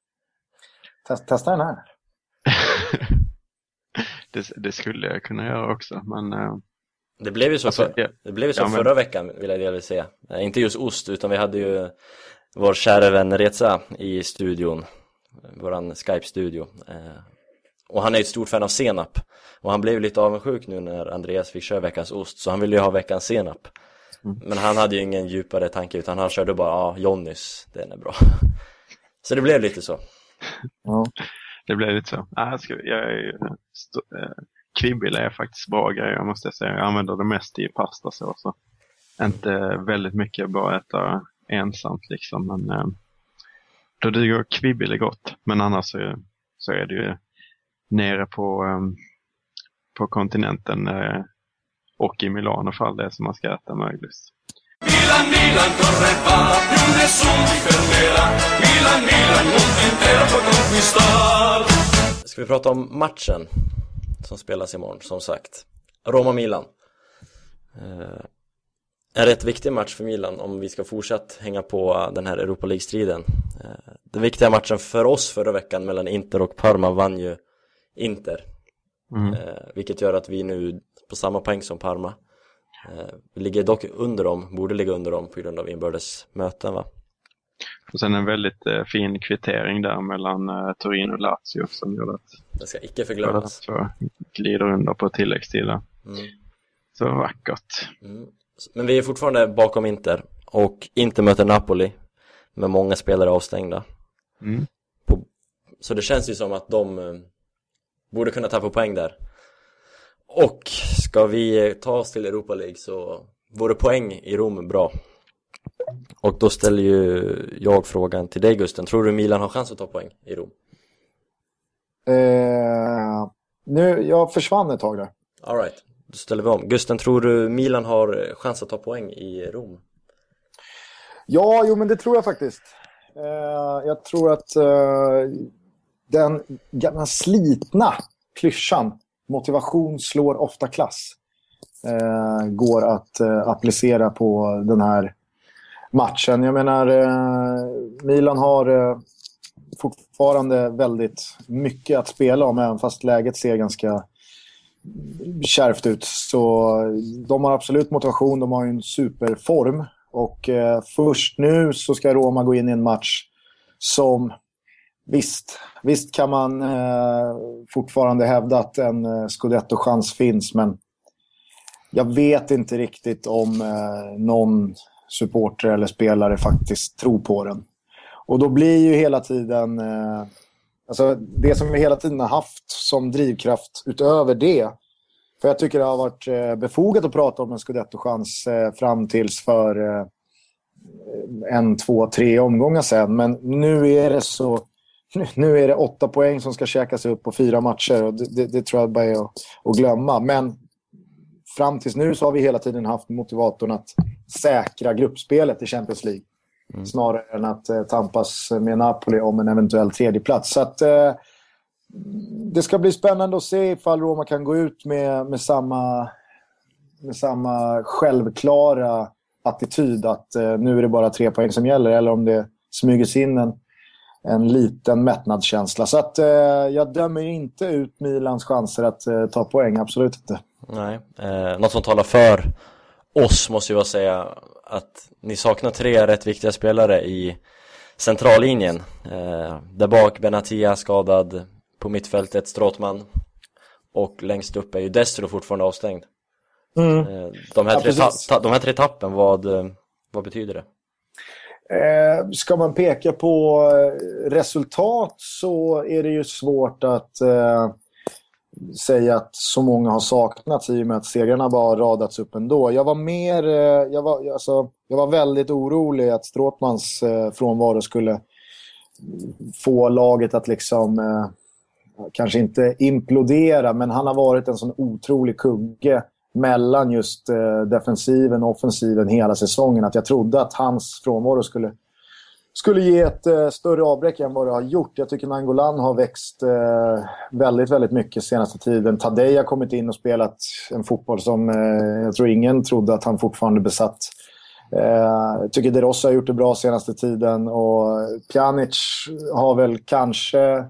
[SPEAKER 3] Test, testa den här.
[SPEAKER 2] det. Det skulle jag kunna göra också, men eh,
[SPEAKER 1] Det blev ju så,
[SPEAKER 2] Alltså,
[SPEAKER 1] för, det blev ju så
[SPEAKER 2] Ja, men-
[SPEAKER 1] förra veckan vill jag delvis säga. Eh, Inte just ost, utan vi hade ju vår kära vän Reza i studion. Våran Skype-studio. Eh, och han är ju ett stort fan av senap. Och han blev lite avundsjuk nu när Andreas fick köra veckans ost, så han ville ju ha veckans senap.
[SPEAKER 2] Mm.
[SPEAKER 1] Men han hade ju ingen djupare tanke, utan han körde bara, ja, Johnnys, den är bra. så det blev lite så.
[SPEAKER 3] Ja.
[SPEAKER 2] det blev lite så. Ah, jag, ska, jag är, ju eh, kvibbel är faktiskt bra grejer måste jag säga. Jag använder det mest i pastasås. så. Inte väldigt mycket bara äta ensamt liksom. Men eh, då duger kvibbel gott. Men annars så, så är det ju nere på, eh, på kontinenten eh, och i Milano fall det är som man ska äta möglis.
[SPEAKER 5] Milan, Milan, corre va, più nessuno ti fermerà. Milan, Milan, mondo intero può conquistar.
[SPEAKER 1] Ska vi prata om matchen som spelas imorgon, som sagt. Roma-Milan. Eh, en rätt viktig match för Milan om vi ska fortsatt hänga på den här Europa League-striden. Den viktiga matchen för oss förra veckan mellan Inter och Parma vann ju Inter.
[SPEAKER 2] Mm.
[SPEAKER 1] Eh, vilket gör att vi nu på samma poäng som Parma. Eh, vi ligger dock under dem, borde ligga under dem på grund av inbördes möten va?
[SPEAKER 2] Och sen en väldigt eh, fin kvittering där mellan eh, Turin och Lazio som gjorde att
[SPEAKER 1] Det ska icke förglömmas.
[SPEAKER 2] glider under på tilläggstid. där.
[SPEAKER 1] Mm.
[SPEAKER 2] Så vackert.
[SPEAKER 1] Mm. Men vi är fortfarande bakom Inter och Inter möter Napoli med många spelare avstängda.
[SPEAKER 2] Mm.
[SPEAKER 1] Så det känns ju som att de eh, borde kunna tappa poäng där. Och ska vi ta oss till Europa League så vore poäng i Rom bra. Och då ställer ju jag frågan till dig Gusten, tror du Milan har chans att ta poäng i Rom?
[SPEAKER 3] Eh, nu, jag försvann ett tag där.
[SPEAKER 1] Alright, då ställer vi om. Gusten, tror du Milan har chans att ta poäng i Rom?
[SPEAKER 3] Ja, jo men det tror jag faktiskt. Eh, jag tror att eh, den gamla slitna klyschan motivation slår ofta klass eh, går att eh, applicera på den här matchen. Jag menar, eh, Milan har eh, fortfarande väldigt mycket att spela om även fast läget ser ganska kärvt ut. Så de har absolut motivation, de har ju en superform. Och eh, först nu så ska Roma gå in i en match som visst, visst kan man eh, fortfarande hävda att en eh, scudetto-chans finns men jag vet inte riktigt om eh, någon supporter eller spelare faktiskt tror på den. Och då blir ju hela tiden... Eh, alltså det som vi hela tiden har haft som drivkraft utöver det. För jag tycker det har varit eh, befogat att prata om en scudetto-chans eh, fram tills för eh, en, två, tre omgångar sen. Men nu är det så... Nu är det åtta poäng som ska käkas upp på fyra matcher och det, det, det tror jag bara är att, att glömma. Men fram tills nu så har vi hela tiden haft motivatorn att säkra gruppspelet i Champions League. Mm. Snarare än att eh, tampas med Napoli om en eventuell tredjeplats. Så att, eh, det ska bli spännande att se ifall Roma kan gå ut med, med, samma, med samma självklara attityd att eh, nu är det bara tre poäng som gäller eller om det smyger sig in en, en liten mättnadskänsla. Så att, eh, jag dömer inte ut Milans chanser att eh, ta poäng, absolut inte.
[SPEAKER 1] Nej, eh, något som talar för oss måste jag säga att ni saknar tre rätt viktiga spelare i centrallinjen. Eh, där bak Benatia skadad, på mittfältet Stråtman och längst upp är ju Destro fortfarande avstängd. Mm. Eh, de, här tre ja, ta, de här tre tappen, vad, eh, vad betyder det?
[SPEAKER 3] Eh, ska man peka på eh, resultat så är det ju svårt att eh, säga att så många har saknats i och med att segrarna bara radats upp ändå. Jag var mer, eh, jag var, alltså, jag var väldigt orolig att Stråtmans eh, frånvaro skulle få laget att liksom kanske inte implodera, men han har varit en sån otrolig kugge mellan just eh, defensiven och offensiven hela säsongen att jag trodde att hans frånvaro skulle skulle ge ett eh, större avbräck än vad det har gjort. Jag tycker Nangolan har växt eh, väldigt, väldigt mycket senaste tiden. Tadej har kommit in och spelat en fotboll som eh, jag tror ingen trodde att han fortfarande besatt. Eh, jag tycker De Rossa har gjort det bra senaste tiden och Pjanic har väl kanske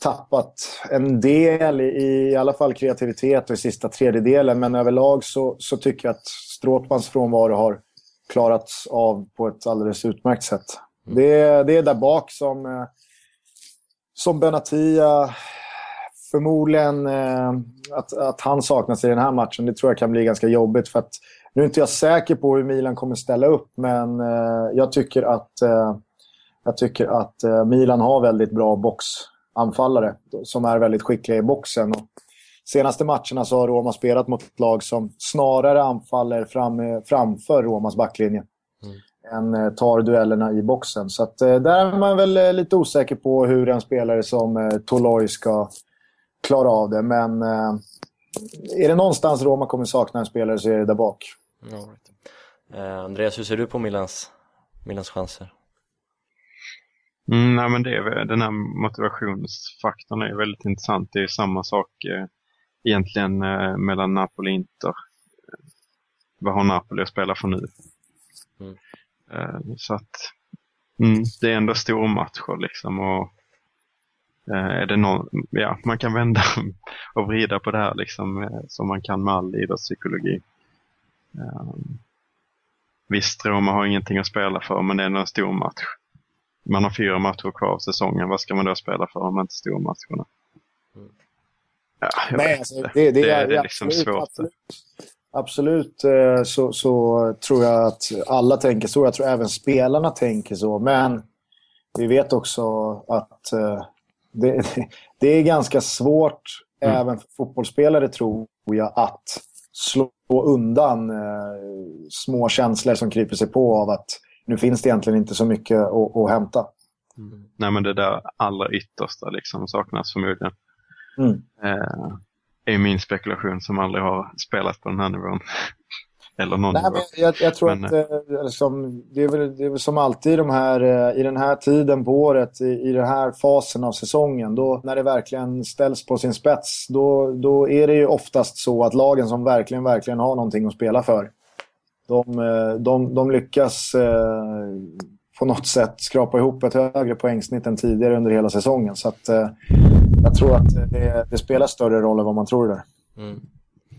[SPEAKER 3] tappat en del i, i alla fall kreativitet och i sista tredjedelen. Men överlag så, så tycker jag att Stråtmans frånvaro har klarats av på ett alldeles utmärkt sätt. Mm. Det, är, det är där bak som, eh, som Benatia förmodligen eh, att, att han saknas i den här matchen. Det tror jag kan bli ganska jobbigt. för att Nu är inte jag säker på hur Milan kommer ställa upp, men eh, jag tycker att, jag tycker att Milan har väldigt bra boxanfallare som är väldigt skickliga i boxen. Och senaste matcherna så har Roma spelat mot ett lag som snarare anfaller fram, framför Romas backlinje. Mm. än eh, tar duellerna i boxen. Så att, eh, där är man väl eh, lite osäker på hur en spelare som Toloi ska klara av det. Men är det någonstans Roma kommer sakna en spelare så är det där bak.
[SPEAKER 1] right. eh, Andreas, hur ser du på Milans, Milans chanser?
[SPEAKER 2] Mm, nej, men det är, den här motivationsfaktorn är väldigt intressant. Det är samma sak eh, egentligen eh, mellan Napoli och Inter. Vad har Napoli att spela för nu? Mm. Eh, så att mm, det är ändå stormatcher liksom. Och, eh, är det någon, ja, man kan vända och vrida på det här liksom, eh, som man kan med all idrottspsykologi. Eh, visst, Roma har ingenting att spela för, men det är ändå en stor match. Man har fyra matcher kvar av säsongen. Vad ska man då spela för om man inte stormatcherna?
[SPEAKER 3] Ja, Nej, alltså, det, det, det, är, det är liksom absolut, svårt. Absolut, absolut eh, så, så, tror jag att alla tänker så. Jag tror även spelarna tänker så. Men vi vet också att eh, det, det är ganska svårt, mm. även för fotbollsspelare tror jag, att slå undan eh, små känslor som kryper sig på av att nu finns det egentligen inte så mycket att, att hämta.
[SPEAKER 2] Mm. Nej, men det där allra yttersta liksom saknas förmodligen. Mm. Eh, är min spekulation som aldrig har spelat på den här nivån. Eller någon
[SPEAKER 3] Nej,
[SPEAKER 2] nivå. Men
[SPEAKER 3] jag, jag tror men, att eh, liksom, det, är väl, det är väl som alltid de här, eh, i den här tiden på året, i, i den här fasen av säsongen, då, när det verkligen ställs på sin spets, då, då är det ju oftast så att lagen som verkligen, verkligen har någonting att spela för, de, eh, de, de lyckas eh, på något sätt skrapa ihop ett högre poängsnitt än tidigare under hela säsongen. Så att, eh, jag tror att det, det, spelar större roll än vad man tror där. Mm.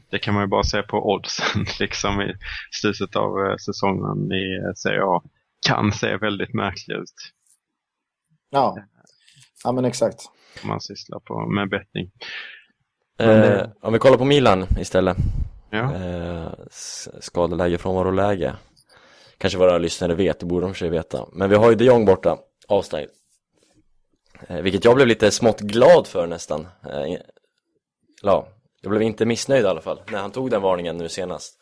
[SPEAKER 2] Det kan man ju bara se på oddsen liksom i slutet av säsongen i Serie A. Kan se väldigt märkligt ut.
[SPEAKER 3] Ja, ja men exakt.
[SPEAKER 2] Om man sysslar på, med betting.
[SPEAKER 1] Eh, om vi kollar på Milan istället. Ja. Eh, skadeläge, frånvaroläge. kanske våra lyssnare vet, det borde de för sig veta. Men vi har ju de Jong borta, avstängd. Eh, vilket jag blev lite smått glad för nästan. Eh, ja, jag blev inte missnöjd i alla fall när han tog den varningen nu senast.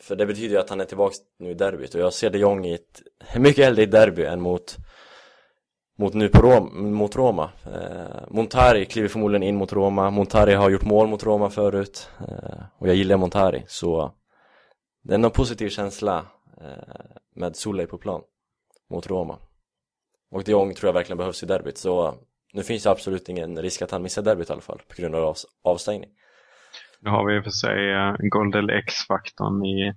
[SPEAKER 1] För det betyder ju att han är tillbaka nu i derbyt och jag ser de Jong i ett, mycket hellre i derby än mot mot nu på Rom, mot Roma. Eh, Montari kliver förmodligen in mot Roma. Montari har gjort mål mot Roma förut eh, och jag gillar Montari så det är en positiv känsla eh, med Solej på plan mot Roma. Och de Jong tror jag verkligen behövs i derbyt så nu finns det absolut ingen risk att han missar derbyt i alla fall på grund av avs- avstängning.
[SPEAKER 2] Nu har vi i och för sig uh, Goldel X-faktorn i,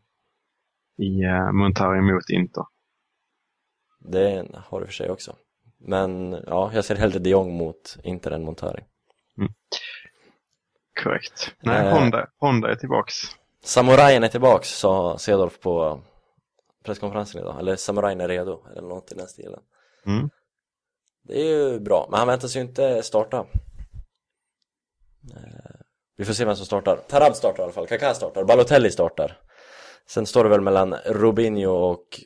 [SPEAKER 2] i uh, Montari mot Inter.
[SPEAKER 1] Det har du för sig också. Men ja, jag ser hellre de Jong mot Inter än Montari.
[SPEAKER 2] Korrekt. Nej,
[SPEAKER 1] Eh.
[SPEAKER 2] Honda, Honda är tillbaks.
[SPEAKER 1] Samurajen är tillbaks, sa Cedorf på presskonferensen idag. Eller samurajen är redo, eller något i den stilen.
[SPEAKER 2] Mm.
[SPEAKER 1] Det är ju bra, men han väntas ju inte starta. Eh, Vi får se vem som startar. Tarab startar i alla fall, Kaká startar, Balotelli startar. Sen står det väl mellan Robinho och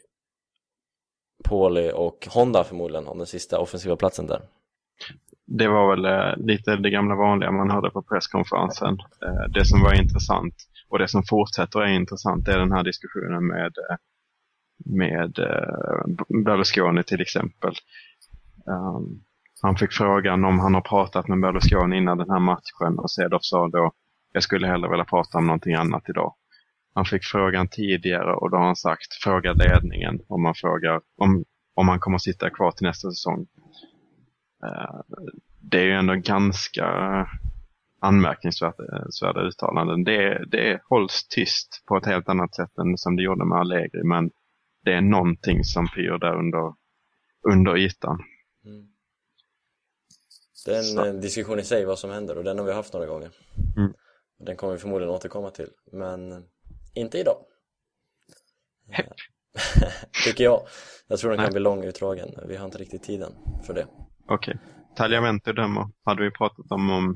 [SPEAKER 1] Pauli och Honda förmodligen om den sista offensiva platsen där.
[SPEAKER 2] Det var väl eh, lite det gamla vanliga man hörde på presskonferensen. Eh, det som var intressant och det som fortsätter är intressant är den här diskussionen med, eh, med eh, Berlusconi till exempel. Um, han fick frågan om han har pratat med Berlusconi innan den här matchen och Cedorf sa då jag skulle hellre vilja prata om någonting annat idag. Han fick frågan tidigare och då har han sagt fråga ledningen om man frågar om, om han kommer att sitta kvar till nästa säsong. Eh, det är ju ändå ganska anmärkningsvärda uttalanden. Det, det hålls tyst på ett helt annat sätt än som det gjorde med Allegri, men det är någonting som pyr där under, under ytan.
[SPEAKER 1] Det är en
[SPEAKER 2] Så.
[SPEAKER 1] eh, diskussion i sig vad som händer och den har vi haft några gånger.
[SPEAKER 2] Mm.
[SPEAKER 1] Den kommer vi förmodligen återkomma till, men eh, inte idag. Tycker jag. Jag tror den kan
[SPEAKER 2] Nej.
[SPEAKER 1] bli lång utdragen. Vi har inte riktigt tiden för det.
[SPEAKER 2] Okej. Tagliamento dömer hade vi pratat om om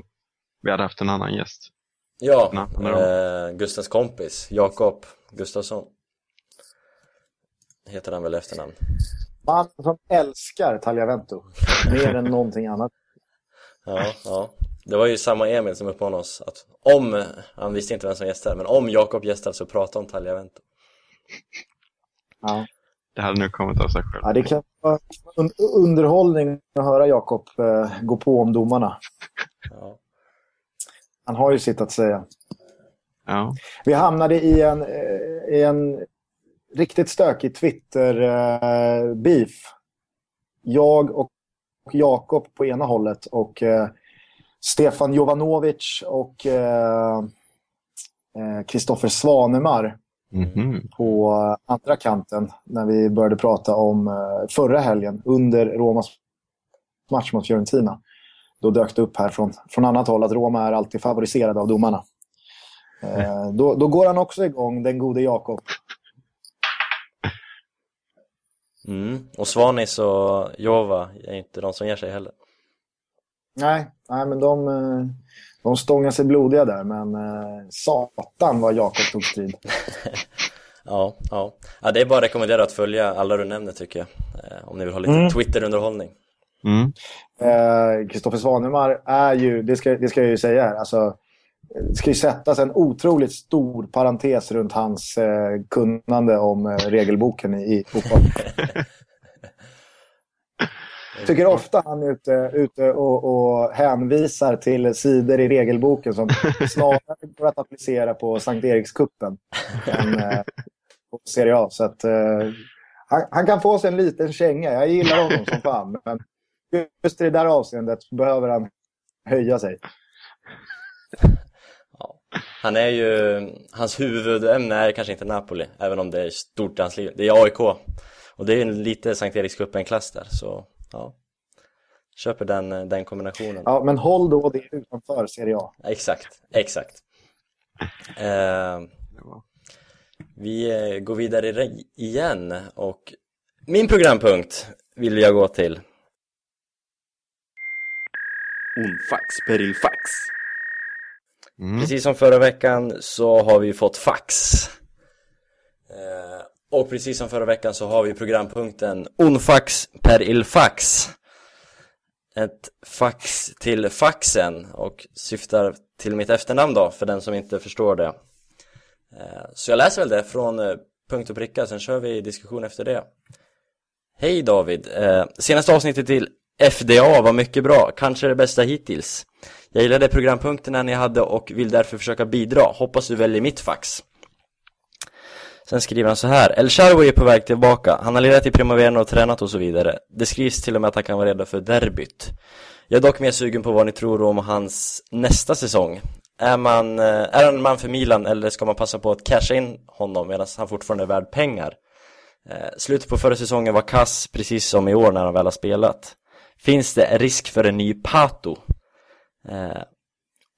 [SPEAKER 2] vi hade haft en annan gäst.
[SPEAKER 1] Ja, eh, Gustavs kompis, Jakob Gustafsson. Heter han väl efternamn?
[SPEAKER 3] Man som älskar Tagliavento mer än någonting annat.
[SPEAKER 1] Ja, ja. Det var ju samma Emil som uppmanade oss att om, han visste inte vem som gästade, men om Jakob gästar så prata om Tagliavento.
[SPEAKER 3] Ja.
[SPEAKER 2] Det hade nog kommit av sig själv.
[SPEAKER 3] Ja, det kan vara un underhållning att höra Jakob eh, gå på om domarna.
[SPEAKER 1] Ja.
[SPEAKER 3] Han har ju sitt att säga.
[SPEAKER 2] Ja.
[SPEAKER 3] Vi hamnade i en, eh, i en riktigt stökig Twitter-beef. Jag och och Jakob på ena hållet och eh, Stefan Jovanovic och eh, eh, Kristoffer Svanemar
[SPEAKER 2] Mhm.
[SPEAKER 3] på andra kanten när vi började prata om eh, förra helgen under Romas match mot Fiorentina. Då dök det upp här från, från annat håll att Roma är alltid favoriserade av domarna. Eh, då, då går han också igång, den gode Jakob.
[SPEAKER 1] Mm. Och Svanis och Jova är inte de som ger sig heller.
[SPEAKER 3] Nej, nej men de, eh, de stångar sig blodiga där, men eh, satan vad Jakob tog strid.
[SPEAKER 1] Ja, ja. ja, det är bara att rekommendera att följa alla du nämner tycker jag. Eh, om ni vill ha lite
[SPEAKER 3] Mm.
[SPEAKER 1] Twitter-underhållning.
[SPEAKER 2] Mm.
[SPEAKER 3] Eh, Kristoffer Svanemar är ju, det ska, det ska jag ju säga här, alltså, det ska ju sättas en otroligt stor parentes runt hans eh, kunnande om eh, regelboken i, i fotboll. Tycker ofta han är ute, ute och, och hänvisar till sidor i regelboken som snarare går att applicera på Sankt Erikskuppen än eh, på Serie A. Så att, eh, han, han kan få sig en liten känga. Jag gillar honom som fan. Men just i det där avseendet behöver han höja sig.
[SPEAKER 1] Han är ju, hans huvudämne är kanske inte Napoli, även om det är stort i hans liv. Det är AIK. Och det är en lite Sankt Erikscupen-klass där, så ja. Köper den, den kombinationen.
[SPEAKER 3] Ja, men håll då det utanför Serie A.
[SPEAKER 1] Exakt, exakt. Eh, vi eh, går vidare re- igen och min programpunkt vill jag gå till.
[SPEAKER 6] Un fax per il fax.
[SPEAKER 2] Mm.
[SPEAKER 1] Precis som förra veckan så har vi fått fax. Eh, och precis som förra veckan så har vi programpunkten Onfax per ilfax. Ett fax till faxen och syftar till mitt efternamn då, för den som inte förstår det. Eh, så jag läser väl det från eh, punkt och pricka, sen kör vi diskussion efter det. Hej David! Eh, senaste avsnittet till FDA var mycket bra, kanske det bästa hittills. Jag gillade programpunkterna ni hade och vill därför försöka bidra. Hoppas du väljer mitt fax. Sen skriver han så här. El Shaarawy är på väg tillbaka. Han har lirat i Primavera och tränat och så vidare. Det skrivs till och med att han kan vara redo för derbyt. Jag är dock mer sugen på vad ni tror om hans nästa säsong. Är, man, eh, är han en man för Milan eller ska man passa på att casha in honom medan han fortfarande är värd pengar? Eh, Slutet på förra säsongen var kass, precis som i år när han väl har spelat. Finns det risk för en ny Pato? Eh,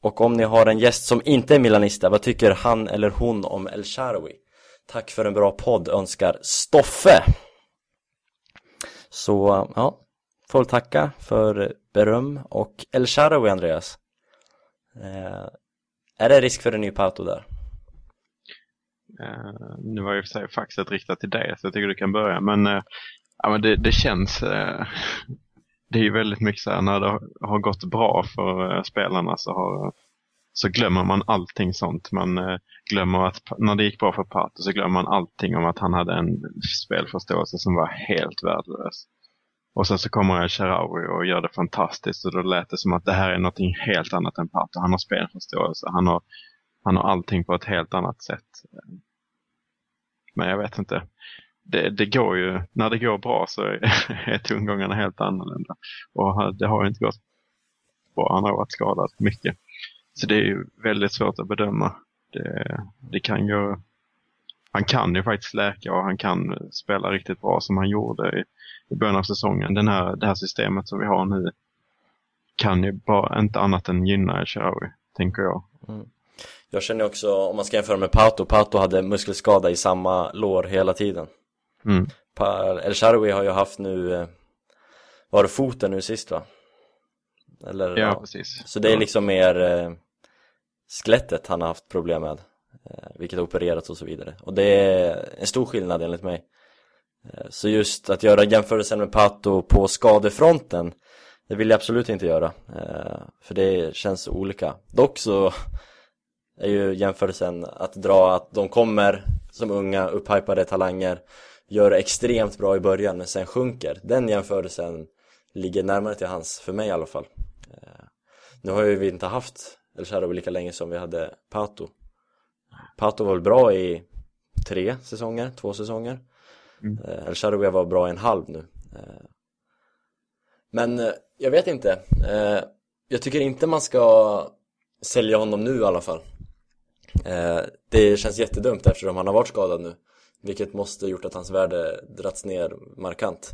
[SPEAKER 1] och om ni har en gäst som inte är milanista, vad tycker han eller hon om El Shaarawy? Tack för en bra podd, önskar Stoffe! Så, ja, får väl tacka för beröm och El Shaarawy, Andreas. Eh, är det risk för en ny Pato där?
[SPEAKER 2] Uh, nu var ju för sig faxet riktat till dig så jag tycker du kan börja. Men, uh, ja, men det, det känns, Uh, det är ju väldigt mycket så här när det har, har gått bra för spelarna så, har, så glömmer man allting sånt. Man eh, glömmer att när det gick bra för Pato så glömmer man allting om att han hade en spelförståelse som var helt värdelös. Och sen så kommer Sharawi och gör det fantastiskt och då lät det som att det här är någonting helt annat än Pato. Han har spelförståelse, han har, han har allting på ett helt annat sätt. Men jag vet inte. Det, det går ju, när det går bra så är, är tongångarna helt annorlunda. Och det har ju inte gått bra, han har varit skadad mycket. Så det är väldigt svårt att bedöma. Det, det kan ju, han kan ju faktiskt läka och han kan spela riktigt bra som han gjorde i, i början av säsongen. Den här, det här systemet som vi har nu kan ju bara inte annat än gynna Shaarawy, tänker jag.
[SPEAKER 1] Jag känner också, om man ska jämföra med Pato, Pato hade muskelskada i samma lår hela tiden.
[SPEAKER 2] Mm.
[SPEAKER 1] Pa- El Shaarawy har ju haft nu, eh, var det foten nu sist va? Eller,
[SPEAKER 2] Ja, precis.
[SPEAKER 1] Så det är
[SPEAKER 2] Ja.
[SPEAKER 1] liksom mer eh, skelettet han har haft problem med, eh, vilket har opererats och så vidare. Och det är en stor skillnad enligt mig. Eh, så just att göra jämförelsen med Pato på skadefronten, det vill jag absolut inte göra. Eh, för det känns olika. Dock så är ju jämförelsen att dra att de kommer som unga upphypade talanger gör extremt bra i början men sen sjunker. Den jämförelsen ligger närmare till hans, för mig i alla fall. Nu har ju vi inte haft El Shaarawy lika länge som vi hade Pato. Pato var väl bra i tre säsonger, två säsonger. Eh, El Shaarawy var bra i en halv nu. Eh, Men eh, jag vet inte. Jag tycker inte man ska sälja honom nu i alla fall. Det känns jättedumt eftersom han har varit skadad nu. Vilket måste gjort att hans värde dragits ner markant.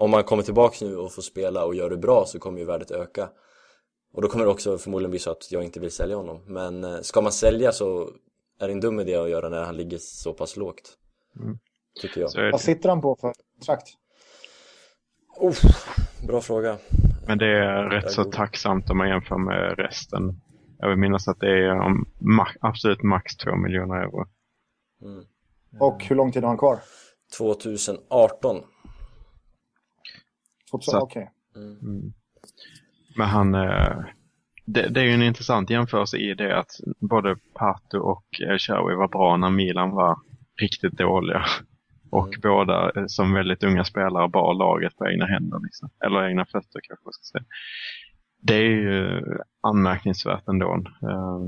[SPEAKER 1] Om han kommer tillbaks nu och får spela och gör det bra så kommer ju värdet öka. Och då kommer det också förmodligen bli så att jag inte vill sälja honom. Men eh, ska man sälja så är det en dum idé att göra när han ligger så pass lågt. Tycker jag.
[SPEAKER 3] Vad sitter han på för kontrakt?
[SPEAKER 1] Uff, bra fråga.
[SPEAKER 2] Men det är rätt så tacksamt om man jämför med resten. Jag vill minnas att det är om ma- absolut max 2 miljoner euro.
[SPEAKER 3] Och hur lång tid har han kvar?
[SPEAKER 1] 2018.
[SPEAKER 2] Så-
[SPEAKER 3] Okej.
[SPEAKER 2] Men han, eh, det, det är ju en intressant jämförelse i det att både Pato och El Shaarawy var bra när Milan var riktigt dåliga. Och båda eh, som väldigt unga spelare bar laget på egna händer. Liksom. Eller egna fötter kanske man ska säga. Det är ju anmärkningsvärt ändå. Eh,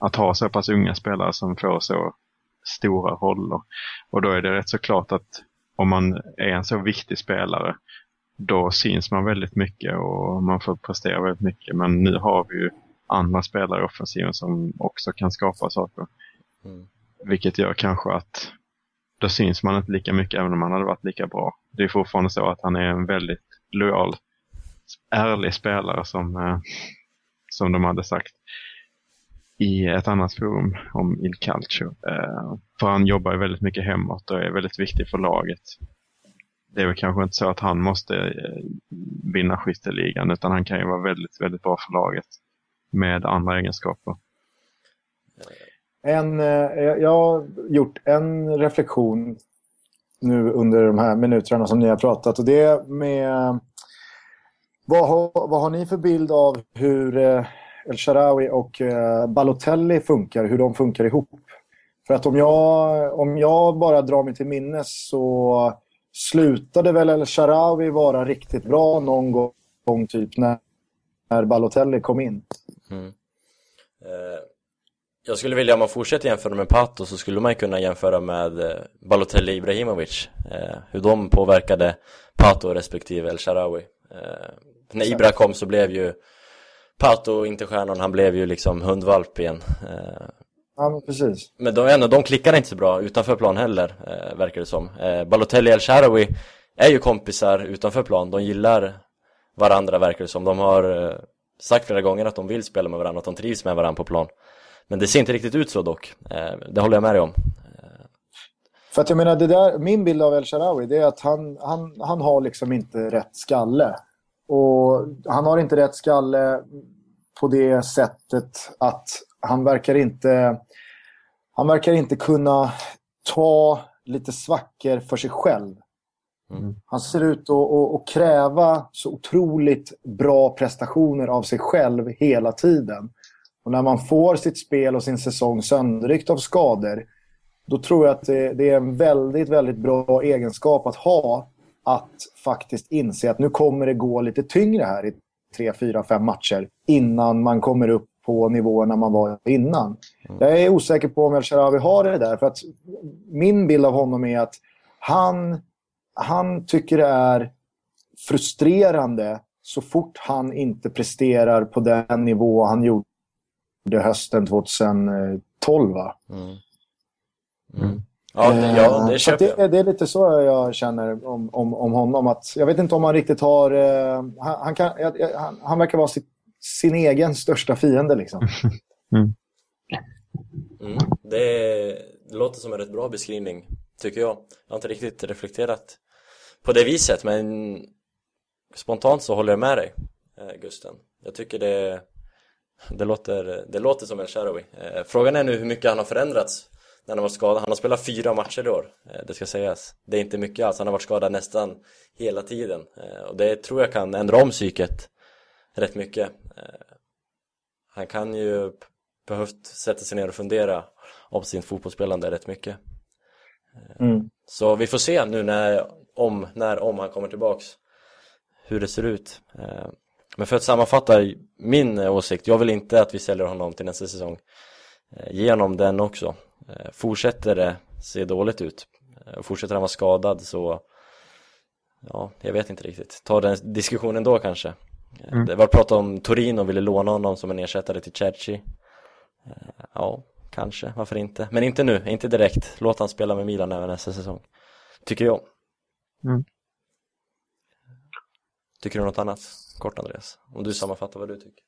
[SPEAKER 2] att ha så pass unga spelare som får så stora roller. Och då är det rätt så klart att om man är en så viktig spelare då syns man väldigt mycket och man får prestera väldigt mycket. Men nu har vi ju andra spelare i offensiven som också kan skapa saker. Vilket gör kanske att då syns man inte lika mycket även om man hade varit lika bra. Det är fortfarande så att han är en väldigt lojal, ärlig spelare som, eh, som de hade sagt i ett annat forum om Il Calcio. Eh, för han jobbar ju väldigt mycket hemåt och är väldigt viktig för laget det är väl kanske inte så att han måste eh, vinna skytteligan utan han kan ju vara väldigt, väldigt bra för laget med andra egenskaper.
[SPEAKER 3] En, eh, jag har gjort en reflektion nu under de här minuterna som ni har pratat. Och det är med... Vad har, vad har ni för bild av hur eh, El Sharawi och Balotelli funkar? Hur de funkar ihop? För att om jag, om jag bara drar mig till minnes så slutade väl El Sharawi vara riktigt bra någon gång typ när, när Balotelli kom in. Mm.
[SPEAKER 1] Eh, Jag skulle vilja, om man fortsätter jämföra med Pato så skulle man kunna jämföra med eh, Balotelli Ibrahimovic. Eh, Hur de påverkade Pato respektive El Sharawi. Eh, När Ibra kom så blev ju Pato inte stjärnan, han blev ju liksom hundvalp igen. Eh,
[SPEAKER 3] Ja, men precis.
[SPEAKER 1] Men de, ändå, de klickar inte så bra utanför plan heller, eh, verkar det som. Eh, Balotelli och El Sharawi är ju kompisar utanför plan, de gillar varandra verkar det som. De har eh, sagt flera gånger att de vill spela med varandra, att de trivs med varandra på plan. Men det ser inte riktigt ut så dock, eh, det håller jag med dig om.
[SPEAKER 3] För att jag menar, det där, min bild av El Sharawi det är att han, han, han har liksom inte rätt skalle. Och han har inte rätt skalle på det sättet att han verkar inte, han verkar inte kunna ta lite svackor för sig själv. Han ser ut att kräva så otroligt bra prestationer av sig själv hela tiden. Och när man får sitt spel och sin säsong sönderryckt av skador då tror jag att det, det är en väldigt, väldigt bra egenskap att ha. Att faktiskt inse att nu kommer det gå lite tyngre här i tre, fyra, fem matcher innan man kommer upp på nivåerna man var innan. Jag är osäker på om El Sharawi har det där. För att min bild av honom är att han, han tycker det är frustrerande så fort han inte presterar på den nivå han gjorde hösten 2012. Va?
[SPEAKER 1] Ja, det, ja,
[SPEAKER 3] Eh,
[SPEAKER 1] det köper jag.
[SPEAKER 3] det, det är lite så jag känner om, om, om honom. Att jag vet inte om han riktigt har... eh, han, han, kan, jag- han, han verkar vara sitt, sin egen största fiende. Liksom.
[SPEAKER 1] Mm, det, det låter som en rätt bra beskrivning, tycker jag. Jag har inte riktigt reflekterat på det viset, men spontant så håller jag med dig, eh, Gusten. Jag tycker det, det, låter, det låter som El Sharawi. Eh, Frågan är nu hur mycket han har förändrats när han var skadad. Han har spelat fyra matcher i år, eh, det ska sägas. Det är inte mycket alls, han har varit skadad nästan hela tiden. Och det tror jag kan ändra om psyket rätt mycket. Eh, Han kan ju behövt sätta sig ner och fundera om sin fotbollsspelande rätt mycket.
[SPEAKER 3] Mm.
[SPEAKER 1] Så vi får se nu när, om, när, om han kommer tillbaks hur det ser ut. Eh, Men för att sammanfatta min eh, åsikt, jag vill inte att vi säljer honom till nästa säsong. Eh, Ge honom den också. Eh, Fortsätter det se dåligt ut eh, fortsätter han vara skadad så Ja, jag vet inte riktigt. Ta den diskussionen då kanske. Eh, Det var prat om Torino ville låna honom som en ersättare till Cerci. Eh, Ja, kanske, varför inte? Men inte nu, inte direkt. Låt han spela med Milan även nästa säsong. Tycker jag.
[SPEAKER 2] Mm.
[SPEAKER 1] Tycker du något annat? Kort Andreas, om du sammanfattar vad du tycker.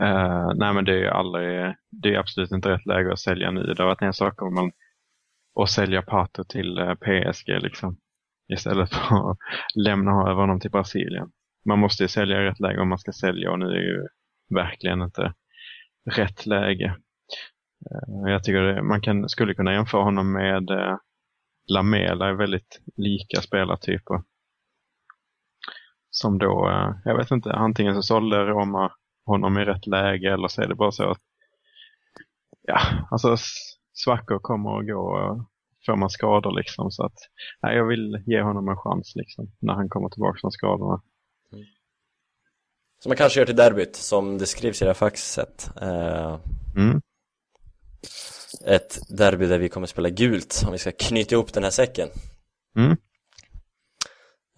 [SPEAKER 2] Eh, nej men det är ju aldrig, det är absolut inte rätt läge att sälja nu. Det har varit en sak om man att sälja Pato till eh, PSG liksom. Istället för att lämna över honom till Brasilien. Man måste ju sälja i rätt läge om man ska sälja och nu är ju verkligen inte rätt läge. Eh, jag tycker det, man kan, skulle kunna jämföra honom med eh, Lamela, är väldigt lika spelartyper. Som då, eh, jag vet inte, antingen så sålde Roma honom i rätt läge eller så är det bara så att ja, alltså svackor kommer och går och får man skador liksom så att nej, jag vill ge honom en chans liksom när han kommer tillbaka från skadorna.
[SPEAKER 1] Som man kanske gör till derbyt, som det skrivs i det här faxet. Eh,
[SPEAKER 2] Mm.
[SPEAKER 1] ett derby där vi kommer spela gult, om vi ska knyta ihop den här säcken.
[SPEAKER 2] Mm.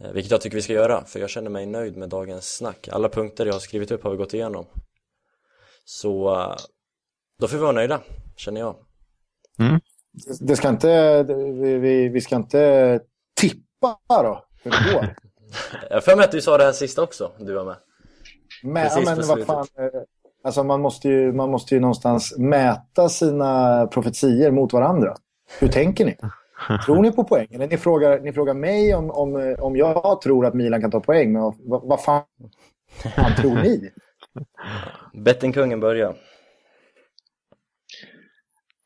[SPEAKER 1] Eh, Vilket jag tycker vi ska göra, för jag känner mig nöjd med dagens snack. Alla punkter jag har skrivit upp har vi gått igenom. Så eh, då får vi vara nöjda, känner jag.
[SPEAKER 3] Det ska inte, vi, vi, vi ska inte tippa då, hur det går.
[SPEAKER 1] Jag för mig att du sa det här sista också, du var med.
[SPEAKER 3] Men,
[SPEAKER 1] Precis på
[SPEAKER 3] men vad fan, eh, alltså man, måste ju, man måste ju någonstans mäta sina profetier mot varandra. Hur tänker ni? Tror ni på poäng? Eller ni frågar, ni frågar mig om, om, om jag tror att Milan kan ta poäng, men vad, vad fan, fan tror ni?
[SPEAKER 1] Bettingkungen börjar.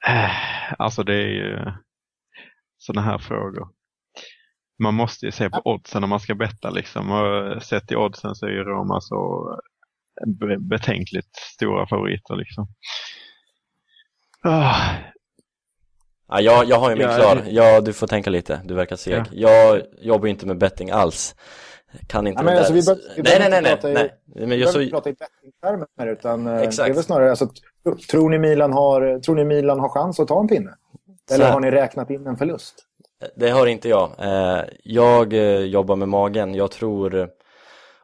[SPEAKER 2] Eh, Alltså det är ju sådana här frågor. Man måste ju se på oddsen när man ska betta liksom. Och sett i oddsen så är ju Roma så be- betänkligt stora favoriter liksom. Ah,
[SPEAKER 1] Ja, jag, jag har ju min
[SPEAKER 2] Ja,
[SPEAKER 1] klar, ja du får tänka lite, du verkar seg
[SPEAKER 2] Ja.
[SPEAKER 1] Jag jobbar ju inte med betting alls Kan inte
[SPEAKER 3] men
[SPEAKER 1] det
[SPEAKER 3] alltså, vi bör- vi
[SPEAKER 1] Nej nej nej nej,
[SPEAKER 3] i-
[SPEAKER 1] nej. Men
[SPEAKER 3] Vi
[SPEAKER 1] jag
[SPEAKER 3] behöver
[SPEAKER 1] så,
[SPEAKER 3] inte prata i bettingtermer utan eh,
[SPEAKER 1] Exakt.
[SPEAKER 3] det är väl snarare alltså, tro- tror ni Milan har, tror ni Milan har chans att ta en pinne? Eller har ni räknat in en förlust?
[SPEAKER 1] Det har inte jag. Eh, jag eh, jobbar med magen. Jag tror,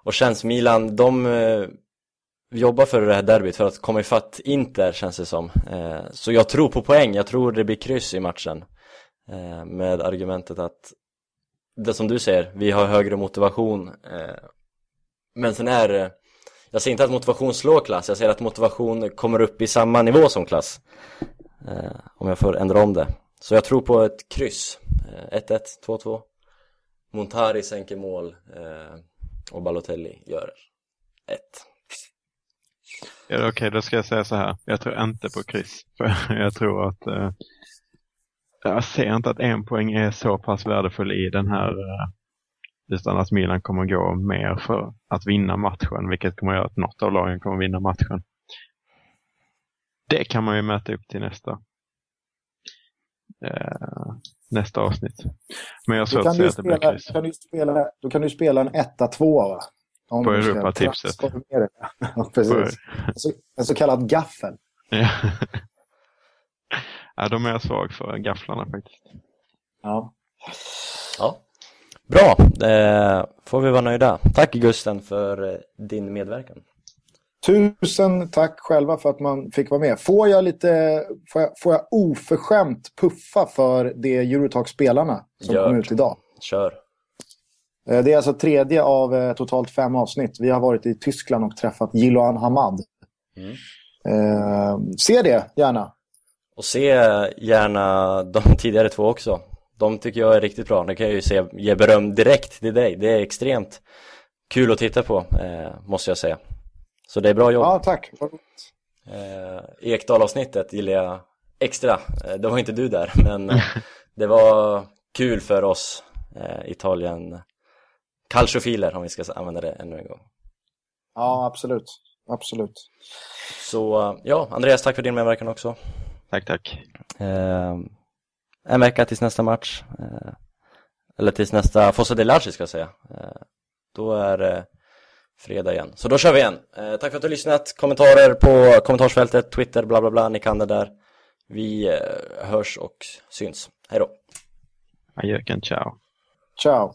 [SPEAKER 1] och känns Milan, de eh, jobbar för det här derbyt för att komma ifatt Inter känns det som. Så jag tror på poäng. Jag tror det blir kryss i matchen. Med argumentet att, det som du säger, vi har högre motivation. Men sen är det, jag säger inte att motivation slår klass, jag säger att motivation kommer upp i samma nivå som klass. Om jag får ändra om det. Så jag tror på ett kryss. Eh, 1-1, 2-2. Montari sänker mål eh, och Balotelli gör 1.
[SPEAKER 2] är det Okej, då ska jag säga så här. Jag tror inte på kryss. För jag tror att eh, jag ser inte att en poäng är så pass värdefull i den här eh, utan att Milan kommer gå mer för att vinna matchen, vilket kommer göra att något av lagen kommer vinna matchen. Det kan man ju mäta upp till nästa eh, nästa avsnitt. Men jag
[SPEAKER 3] Då kan,
[SPEAKER 2] att säga
[SPEAKER 3] du
[SPEAKER 2] att det blir
[SPEAKER 3] spela,
[SPEAKER 2] kryss.
[SPEAKER 3] kan, du spela, då kan du spela en 1-2 va? Om
[SPEAKER 2] På Europatipset.
[SPEAKER 3] Ja, precis. En så, en så kallad gaffel.
[SPEAKER 2] Ja. ja, de är jag svag för, gafflarna faktiskt.
[SPEAKER 3] Ja.
[SPEAKER 1] Ja. Bra, eh, får vi vara nöjda. Tack Gusten för eh, din medverkan.
[SPEAKER 3] Tusen tack själva för att man fick vara med. Får jag lite, får jag, får jag oförskämt puffa för det Eurotalk-spelarna som
[SPEAKER 1] Gör
[SPEAKER 3] kom ut idag?
[SPEAKER 1] Kör.
[SPEAKER 3] Eh, Det är alltså tredje av eh, totalt fem avsnitt. Vi har varit i Tyskland och träffat Jiloan Hamad.
[SPEAKER 1] Mm.
[SPEAKER 3] Eh, se det gärna.
[SPEAKER 1] Och se gärna de tidigare två också. De tycker jag är riktigt bra. Det kan jag ju se, ge beröm direkt till dig. Det är extremt kul att titta på, eh, måste jag säga. Så det är bra jobb.
[SPEAKER 3] Ja, tack.
[SPEAKER 1] Eh, Ekdal-avsnittet gillar jag extra. Eh, det var inte du där, men eh, det var kul för oss eh, Italien calciofiler om vi ska använda det ännu en gång.
[SPEAKER 3] Ja, absolut. Absolut.
[SPEAKER 1] Så eh, ja, Andreas, tack för din medverkan också.
[SPEAKER 2] Tack, tack.
[SPEAKER 1] Eh, en vecka tills nästa match. Eh, eller tills nästa Fossa de Larci ska jag säga. Eh, då är fredag igen. Så då kör vi igen. Eh, tack för att du har lyssnat. Kommentarer på kommentarsfältet, Twitter, bla bla bla. Ni kan det där. Vi eh, hörs och syns. Hej då.
[SPEAKER 2] Adjöken, ciao.
[SPEAKER 3] Ciao.